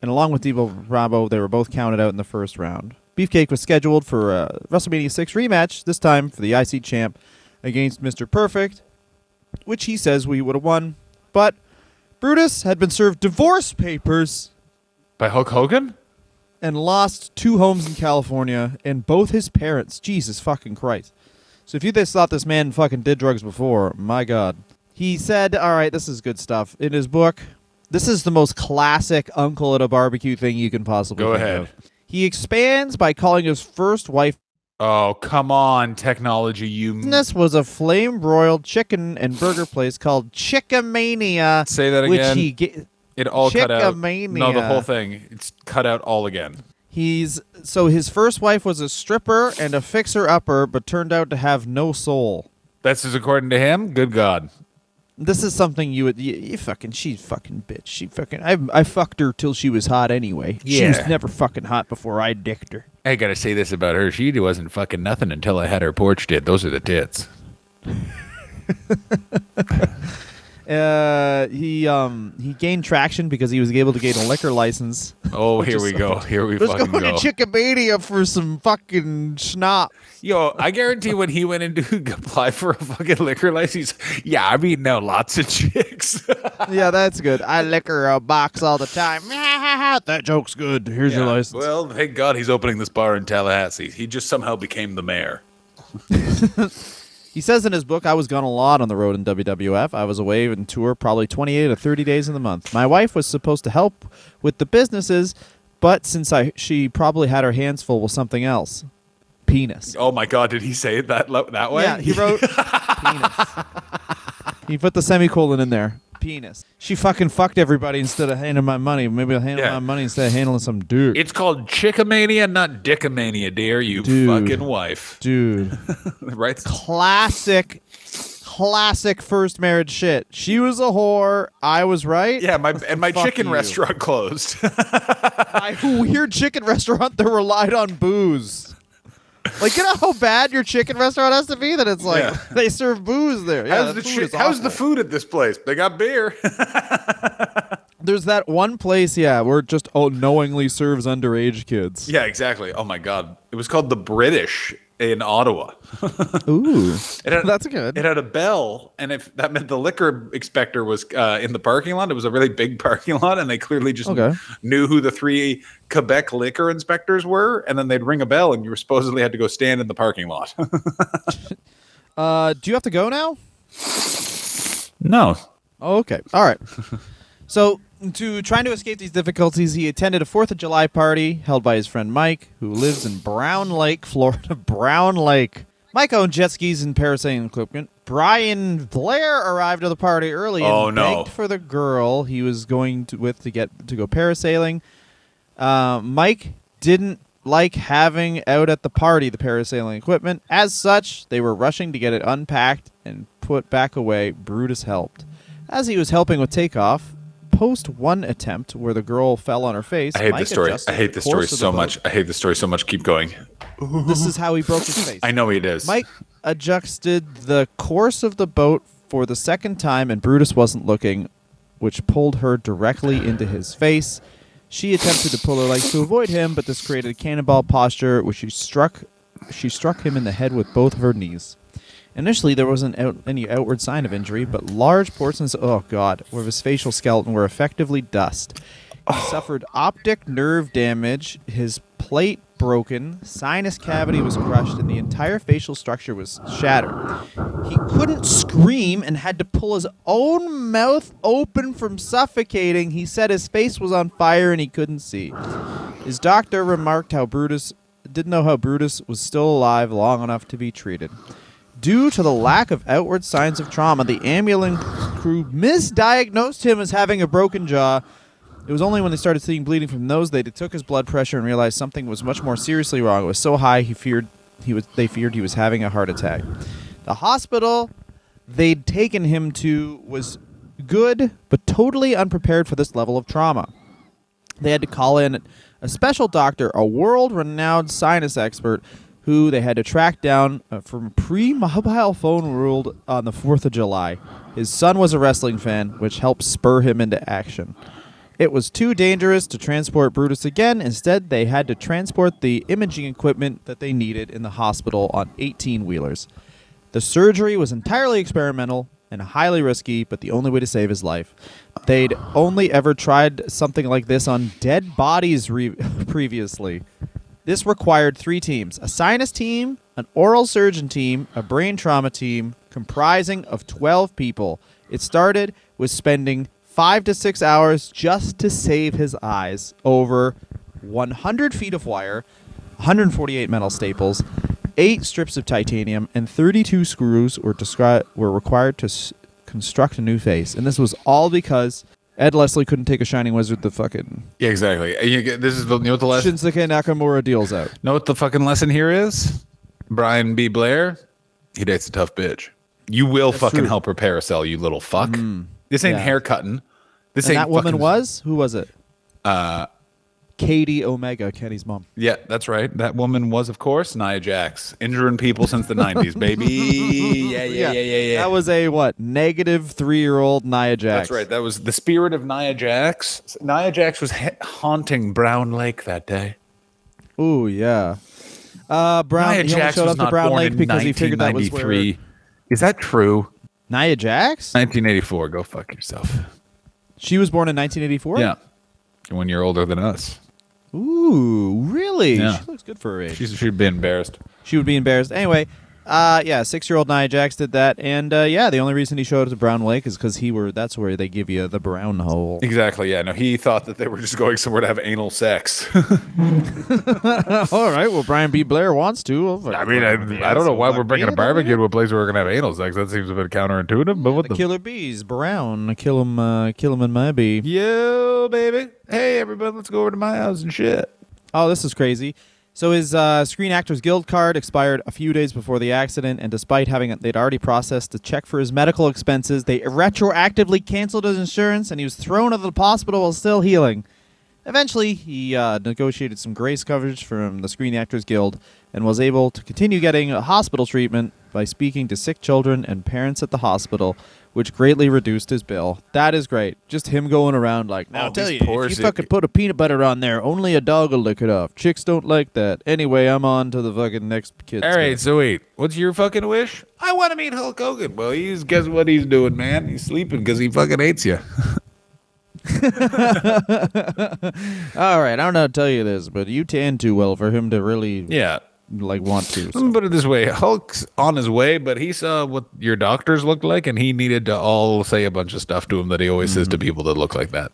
and along with Dino Bravo, they were both counted out in the first round. Beefcake was scheduled for a WrestleMania 6 rematch, this time for the IC champ against Mr. Perfect, which he says we would have won. But Brutus had been served divorce papers By Hulk Hogan? and lost two homes in California and both his parents. Jesus fucking Christ. So if you just thought this man fucking did drugs before, my God. He said, all right, this is good stuff. In his book, this is the most classic uncle at a barbecue thing you can possibly Go think ahead. of. He expands by calling his first wife Oh, come on, technology, you This was a flame broiled chicken and burger place called Chickamania, say that which again. he ga- it all cut out. Chickamania. No, the whole thing. It's cut out all again. He's so his first wife was a stripper and a fixer upper, but turned out to have no soul. That's just according to him. Good God. This is something you would you, you fucking she's fucking bitch. She fucking I I fucked her till she was hot anyway. Yeah. She was never fucking hot before I dicked her. I gotta say this about her. She wasn't fucking nothing until I had her porch did. Those are the tits. Uh, he um he gained traction because he was able to gain a liquor license. Oh, here we so go. Here we Let's fucking go go. to Chickamania for some fucking schnapps. Yo, I guarantee when he went in to apply for a fucking liquor license, yeah, I'm eating out lots of chicks. yeah, that's good. I liquor a box all the time. that joke's good. Here's your license. Well, thank God he's opening this bar in Tallahassee. He just somehow became the mayor. He says in his book, I was gone a lot on the road in WWF. I was away and tour probably 28 or 30 days in the month. My wife was supposed to help with the businesses, but since I she probably had her hands full with something else. Penis. Oh my God, did he say it that that way? Yeah, he wrote penis. He put the semicolon in there. Penis. She fucking fucked everybody instead of handing my money. Maybe I'll handle Yeah. my money instead of handling some dude. It's called chickamania, not dickamania, dear. You Dude. fucking wife. Dude. right? classic, classic first marriage shit. She was a whore. I was right. Yeah, my and my Fuck chicken you. restaurant closed. My weird chicken restaurant that relied on booze. Like, you know how bad your chicken restaurant has to be that it's like Yeah. they serve booze there. Yeah, how's the the food chi- how's the food at this place? They got beer. There's that one place, yeah, where it just oh knowingly serves underage kids. yeah, exactly. Oh my god, it was called the British in Ottawa. Ooh, had, that's good. It had a bell, and if that meant the liquor inspector was uh, in the parking lot, it was a really big parking lot, and they clearly just Okay. knew who the three Quebec liquor inspectors were, and then they'd ring a bell, and you supposedly had to go stand in the parking lot. uh, do you have to go now? no, okay. All right. so, to trying to escape these difficulties, he attended a Fourth of July party held by his friend Mike, who lives in Brown Lake, Florida. Brown Lake. Mike owned jet skis and parasailing equipment. Brian Blair arrived at the party early and Oh, no. begged for the girl he was going to, with to get to go parasailing. Uh, Mike didn't like having out at the party the parasailing equipment. As such, they were rushing to get it unpacked and put back away. Brutus helped. As he was helping with takeoff, post one attempt where the girl fell on her face. I hate Mike this story. I hate this the story so boat. much. I hate this story so much. Keep going. This is how he broke his face. I know it is. Mike adjusted the course of the boat for the second time, and Brutus wasn't looking, which pulled her directly into his face. She attempted to pull her legs to avoid him, but this created a cannonball posture, which she struck. She struck him in the head with both of her knees. Initially, there wasn't out, any outward sign of injury, but large portions, oh god, of his facial skeleton were effectively dust. He oh. suffered optic nerve damage, his plate broken, sinus cavity was crushed, and the entire facial structure was shattered. He couldn't scream and had to pull his own mouth open from suffocating. He said his face was on fire and he couldn't see. His doctor remarked how Brutus didn't know how Brutus was still alive long enough to be treated. Due to the lack of outward signs of trauma, the ambulance crew misdiagnosed him as having a broken jaw. It was only when they started seeing bleeding from the nose they took his blood pressure and realized something was much more seriously wrong. It was so high he feared he was they feared he was having a heart attack. The hospital they'd taken him to was good but totally unprepared for this level of trauma. They had to call in a special doctor, a world renowned sinus expert, who they had to track down uh, from pre mobile phone world on the 4th of July. His son was a wrestling fan, which helped spur him into action. It was too dangerous to transport Brutus again. Instead, they had to transport the imaging equipment that they needed in the hospital on 18 wheelers. The surgery was entirely experimental and highly risky, but the only way to save his life. They'd only ever tried something like this on dead bodies re- previously. This required three teams a sinus team, an oral surgeon team, a brain trauma team, comprising of 12 people. It started with spending five to six hours just to save his eyes over 100 feet of wire, 148 metal staples, eight strips of titanium, and 32 screws were, descri- were required to s- construct a new face. And this was all because Ed Leslie couldn't take a Shining Wizard the fucking Yeah, exactly. You get- this is the you know what the lesson. Shinsuke Nakamura deals out. Know what the fucking lesson here is? Brian B. Blair, he dates a tough bitch. You will fucking true. help her paracel, you little fuck. Mm. This ain't Yeah. hair cutting. This And ain't that woman fucking- was? Who was it? Uh, Katie Omega, Kenny's mom. Yeah, that's right. That woman was, of course, Nia Jax, injuring people since the '90s, baby. Yeah, yeah, yeah, yeah, yeah. That was a what? Negative three year old Nia Jax. That's right. That was the spirit of Nia Jax. Nia Jax was ha- haunting Brown Lake that day. Ooh, yeah. Uh, Brown. Nia he Jax showed was up to Brown born Lake in because he figured that was where 1993. Is that true? Nia Jax. 1984. Go fuck yourself. She was born in 1984. Yeah, one year older than us. Ooh, really? Yeah. She looks good for her age. She's, she'd be embarrassed. she would be embarrassed. Anyway, uh, yeah, six year old Nia Jax did that, and uh, yeah, the only reason he showed up to Brown Lake is because he were. That's where they give you the brown hole. Exactly. Yeah. No, he thought that they were just going somewhere to have anal sex. All right. Well, Brian B. Blair wants to. I'll I mean, I, I don't know why we're bringing a barbecue to a place where we're gonna have anal sex. That seems a bit counterintuitive. But what The the? killer bees, brown. Kill him. Uh, kill him in my bee. Yo, baby. Hey, everybody, let's go over to my house and shit. Oh, this is crazy. So his uh, Screen Actors Guild card expired a few days before the accident, and despite having they'd already processed a check for his medical expenses, they retroactively canceled his insurance, and he was thrown out of the hospital while still healing. Eventually, he uh, negotiated some grace coverage from the Screen Actors Guild and was able to continue getting hospital treatment by speaking to sick children and parents at the hospital, which greatly reduced his bill. That is great. Just him going around like, now Oh, I'll tell you, poor if you fucking put a peanut butter on there, only a dog will lick it off. Chicks don't like that. Anyway, I'm on to the fucking next kid. All right, so wait, what's your fucking wish? I want to meet Hulk Hogan. Well, he's guess what he's doing, man? He's sleeping because he fucking hates you. All right, I don't know how to tell you this, but you tan too well for him to really Yeah. Like want to. Let me put it this way: Hulk's on his way, but he saw what your doctors looked like, and he needed to all say a bunch of stuff to him that he always says to people that look like that.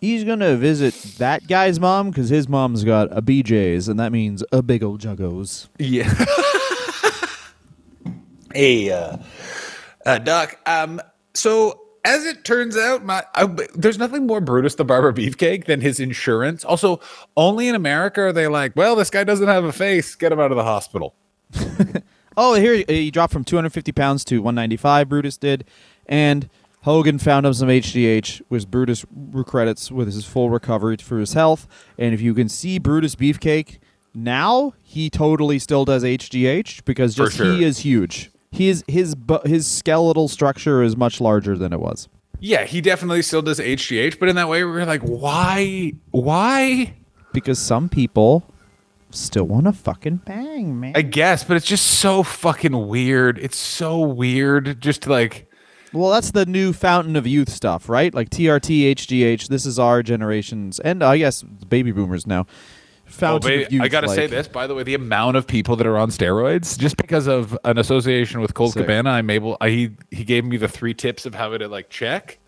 He's gonna visit that guy's mom because his mom's got a BJ's, and that means a big old juggos. Yeah. Hey, uh, uh, Doc. Um, so as it turns out, my I, there's nothing more Brutus the Barber Beefcake than his insurance. Also, only in America are they like, well, this guy doesn't have a face. Get him out of the hospital. Oh, here he dropped from 250 pounds to 195. Brutus did, and Hogan found him some HGH, which Brutus credits with his full recovery for his health. And if you can see Brutus Beefcake now, he totally still does HGH because just sure. he is huge. His bu- his skeletal structure is much larger than it was. Yeah, he definitely still does HGH, but in that way, we're like, why? Why? Because some people still want to fucking bang, man. I guess, but it's just so fucking weird. It's so weird. Just like, Well, that's the new fountain of youth stuff, right? Like TRT, HGH. This is our generations, and I guess baby boomers now. Oh, Fountain baby, of youth. I gotta say this, by the way, the amount of people that are on steroids, just because of an association with Colt Sick. Cabana, I'm able. I, he he gave me the three tips of how to like check.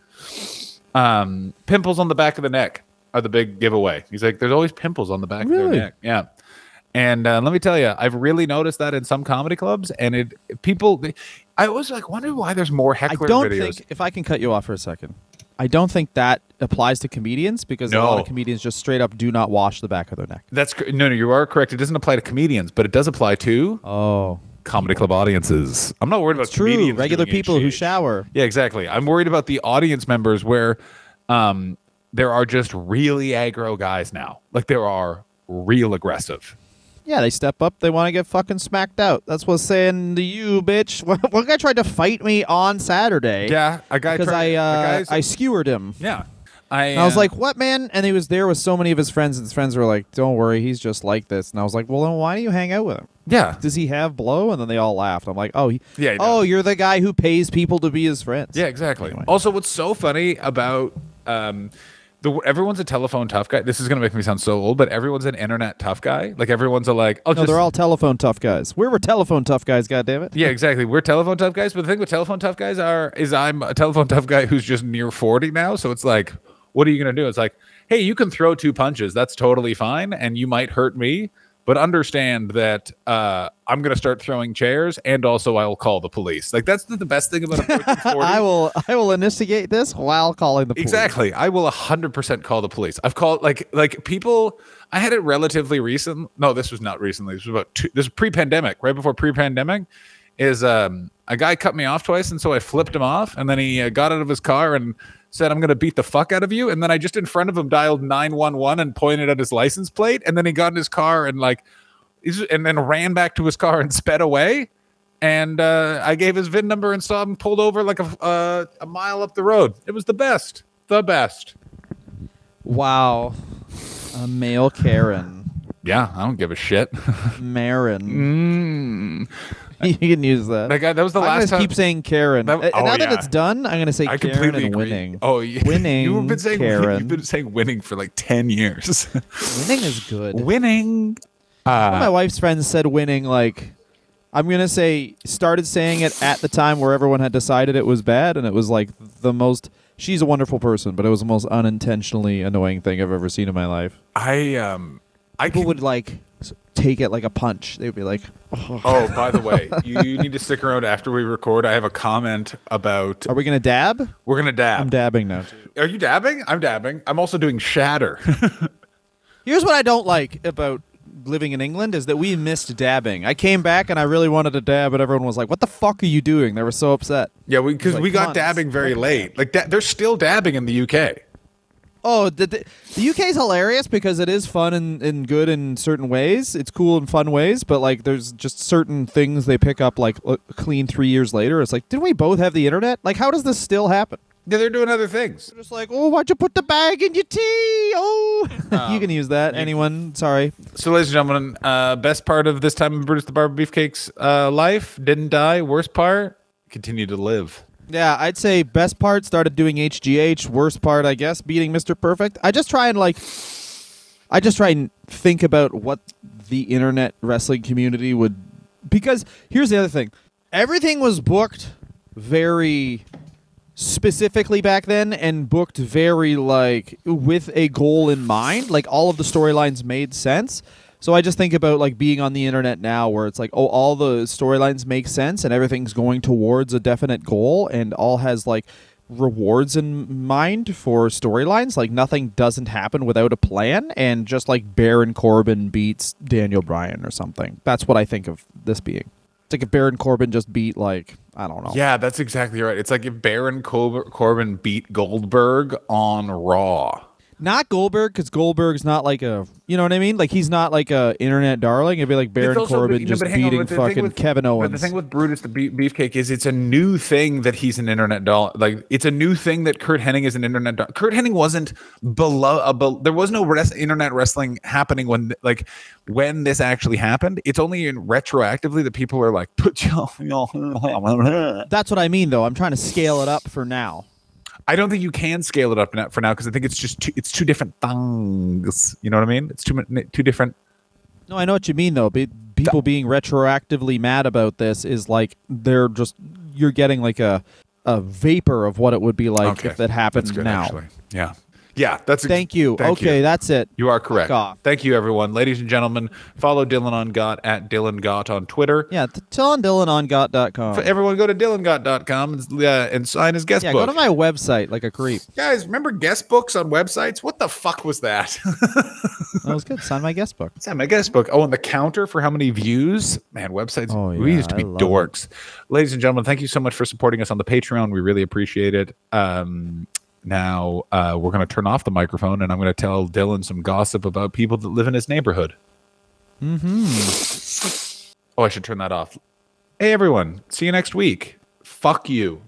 Um, pimples on the back of the neck are the big giveaway. He's like, there's always pimples on the back of Really? their neck. Yeah. And uh, let me tell you, I've really noticed that in some comedy clubs, and it people. They, I always like wonder why there's more I heckler don't videos. think if I can cut you off for a second. I don't think that applies to comedians because a lot of comedians just straight up do not wash the back of their neck. That's cor- no, no. You are correct. It doesn't apply to comedians, but it does apply to Oh, comedy club audiences. I'm not worried about it's true. comedians Regular people who shower. Yeah, exactly. I'm worried about the audience members where um, there are just really aggro guys now. Like there are real aggressive. Yeah, they step up. They want to get fucking smacked out. That's what's saying to you, bitch. One guy tried to fight me on Saturday. Yeah, a guy because tried- I a uh, guy's- I skewered him. yeah. I, And I was uh, like, "What, man?" And he was there with so many of his friends, and his friends were like, "Don't worry, he's just like this." And I was like, "Well, then why do you hang out with him? yeah, Does he have blow?" And then they all laughed. I'm like, "Oh, he, Yeah, he oh, you're the guy who pays people to be his friends." yeah, exactly. Anyway. Also, what's so funny about um, the everyone's a telephone tough guy. This is gonna make me sound so old, but everyone's an internet tough guy. Like everyone's a like, oh, No, they're all telephone tough guys. We were telephone tough guys. God damn it. Yeah, exactly. We're telephone tough guys, but the thing with telephone tough guys are is I'm a telephone tough guy who's just near 40 now, so it's like what are you going to do? It's like, "Hey, you can throw two punches. That's totally fine and you might hurt me, but understand that uh, I'm going to start throwing chairs and also I'll call the police." Like that's the, the best thing about approaching 40. I will. I will instigate this while calling the police. Exactly. I will 100% call the police. I've called like like people I had it relatively recent. No, this was not recently. This was about two, this was pre-pandemic, right before pre-pandemic is um a guy cut me off twice and so I flipped him off and then he uh, got out of his car and said I'm going to beat the fuck out of you and then I just in front of him dialed 911 and pointed at his license plate and then he got in his car and like and then ran back to his car and sped away and uh, I gave his VIN number and saw him pulled over like a uh, a mile up the road. It was the best, the best. Wow. A male Karen. Yeah, I don't give a shit. Marin. mm. you can use that. That guy, that was the I'm last time. keep saying Karen. That- Uh, oh, now that yeah. it's done, I'm gonna say I Karen and agree. winning. Oh, yeah. Winning You've been saying Karen. you've been saying winning for like ten years. Winning is good. winning. my Uh, wife's friends said winning like I'm gonna say started saying it at the time where everyone had decided it was bad, and it was like the most. She's a wonderful person, but it was the most unintentionally annoying thing I've ever seen in my life. I um, I People can, would like take it like a punch. They would be like, oh. Oh, by the way, you, you need to stick around after we record. I have a comment about. "Are we gonna dab?" We're gonna dab. I'm dabbing now. Are you dabbing? I'm dabbing. I'm also doing shatter. Here's what I don't like about living in England is that we missed dabbing. I came back and I really wanted to dab, but everyone was like, "What the fuck are you doing?" They were so upset. yeah, because Like, we got dabbing very late. Like da- they're still dabbing in the UK. Oh, the, the, the UK is hilarious because it is fun and, and good in certain ways. It's cool in fun ways, but like there's just certain things they pick up like uh, clean three years later. It's like, didn't we both have the internet? Like, how does this still happen? Yeah, they're doing other things. They're just like, oh, why'd you put the bag in your tea? Oh, Um, you can use that. Anyone? Sorry. So, ladies and gentlemen, uh, best part of this time in Brutus the Barber Beefcake's uh, life didn't die. Worst part, continue to live. Yeah, I'd say best part started doing HGH. Worst part, I guess, beating Mr. Perfect. I just try and like, I just try and think about what the internet wrestling community would, because here's the other thing, everything was booked very specifically back then and booked very like with a goal in mind. Like all of the storylines made sense. So I just think about like being on the internet now where it's like, oh, all the storylines make sense and everything's going towards a definite goal and all has like rewards in mind for storylines. Like nothing doesn't happen without a plan and just like Baron Corbin beats Daniel Bryan or something. That's what I think of this being. It's like if Baron Corbin just beat like, I don't know. Yeah, that's exactly right. It's like if Baron Cor- Corbin beat Goldberg on Raw. Not Goldberg, because Goldberg's not like a, you know what I mean? Like he's not like a internet darling. It'd be like Baron also- Corbin you know, just on, beating thing fucking with- Kevin But Owens. the thing with Brutus the Be- Beefcake is it's a new thing that he's an internet doll. Like it's a new thing that Curt Hennig is an internet doll. Curt Hennig wasn't below. Uh, be- there was no res- internet wrestling happening when like when this actually happened. It's only in retroactively that people are like put y'all. y'all- That's what I mean, though. I'm trying to scale it up for now. I don't think you can scale it up for now because I think it's just too, it's two different things. You know what I mean? It's two two different. No, I know what you mean, though. Be- people being retroactively mad about this is like they're just you're getting like a a vapor of what it would be like Okay, if that happened good, now. actually. Yeah, yeah. That's Thank you. Thank okay, you. that's it. You are correct. Thank you, everyone. Ladies and gentlemen, follow Dylan on Gott at Dylan Gott on Twitter. Yeah, t- tell on DylanOnGott.com. For everyone, go to DylanGott.com and, uh, and sign his guest Yeah, book. go to my website like a creep. Guys, remember guest books on websites? What the fuck was that? That was good. Sign my guest book. Sign my guest book. Oh, and the counter for how many views? Man, websites. Oh, yeah, we used to be love it. dorks. Ladies and gentlemen, thank you so much for supporting us on the Patreon. We really appreciate it. Um, now uh, we're going to turn off the microphone and I'm going to tell Dylan some gossip about people that live in his neighborhood. Mm-hmm. Oh, I should turn that off. Hey, everyone. See you next week. Fuck you.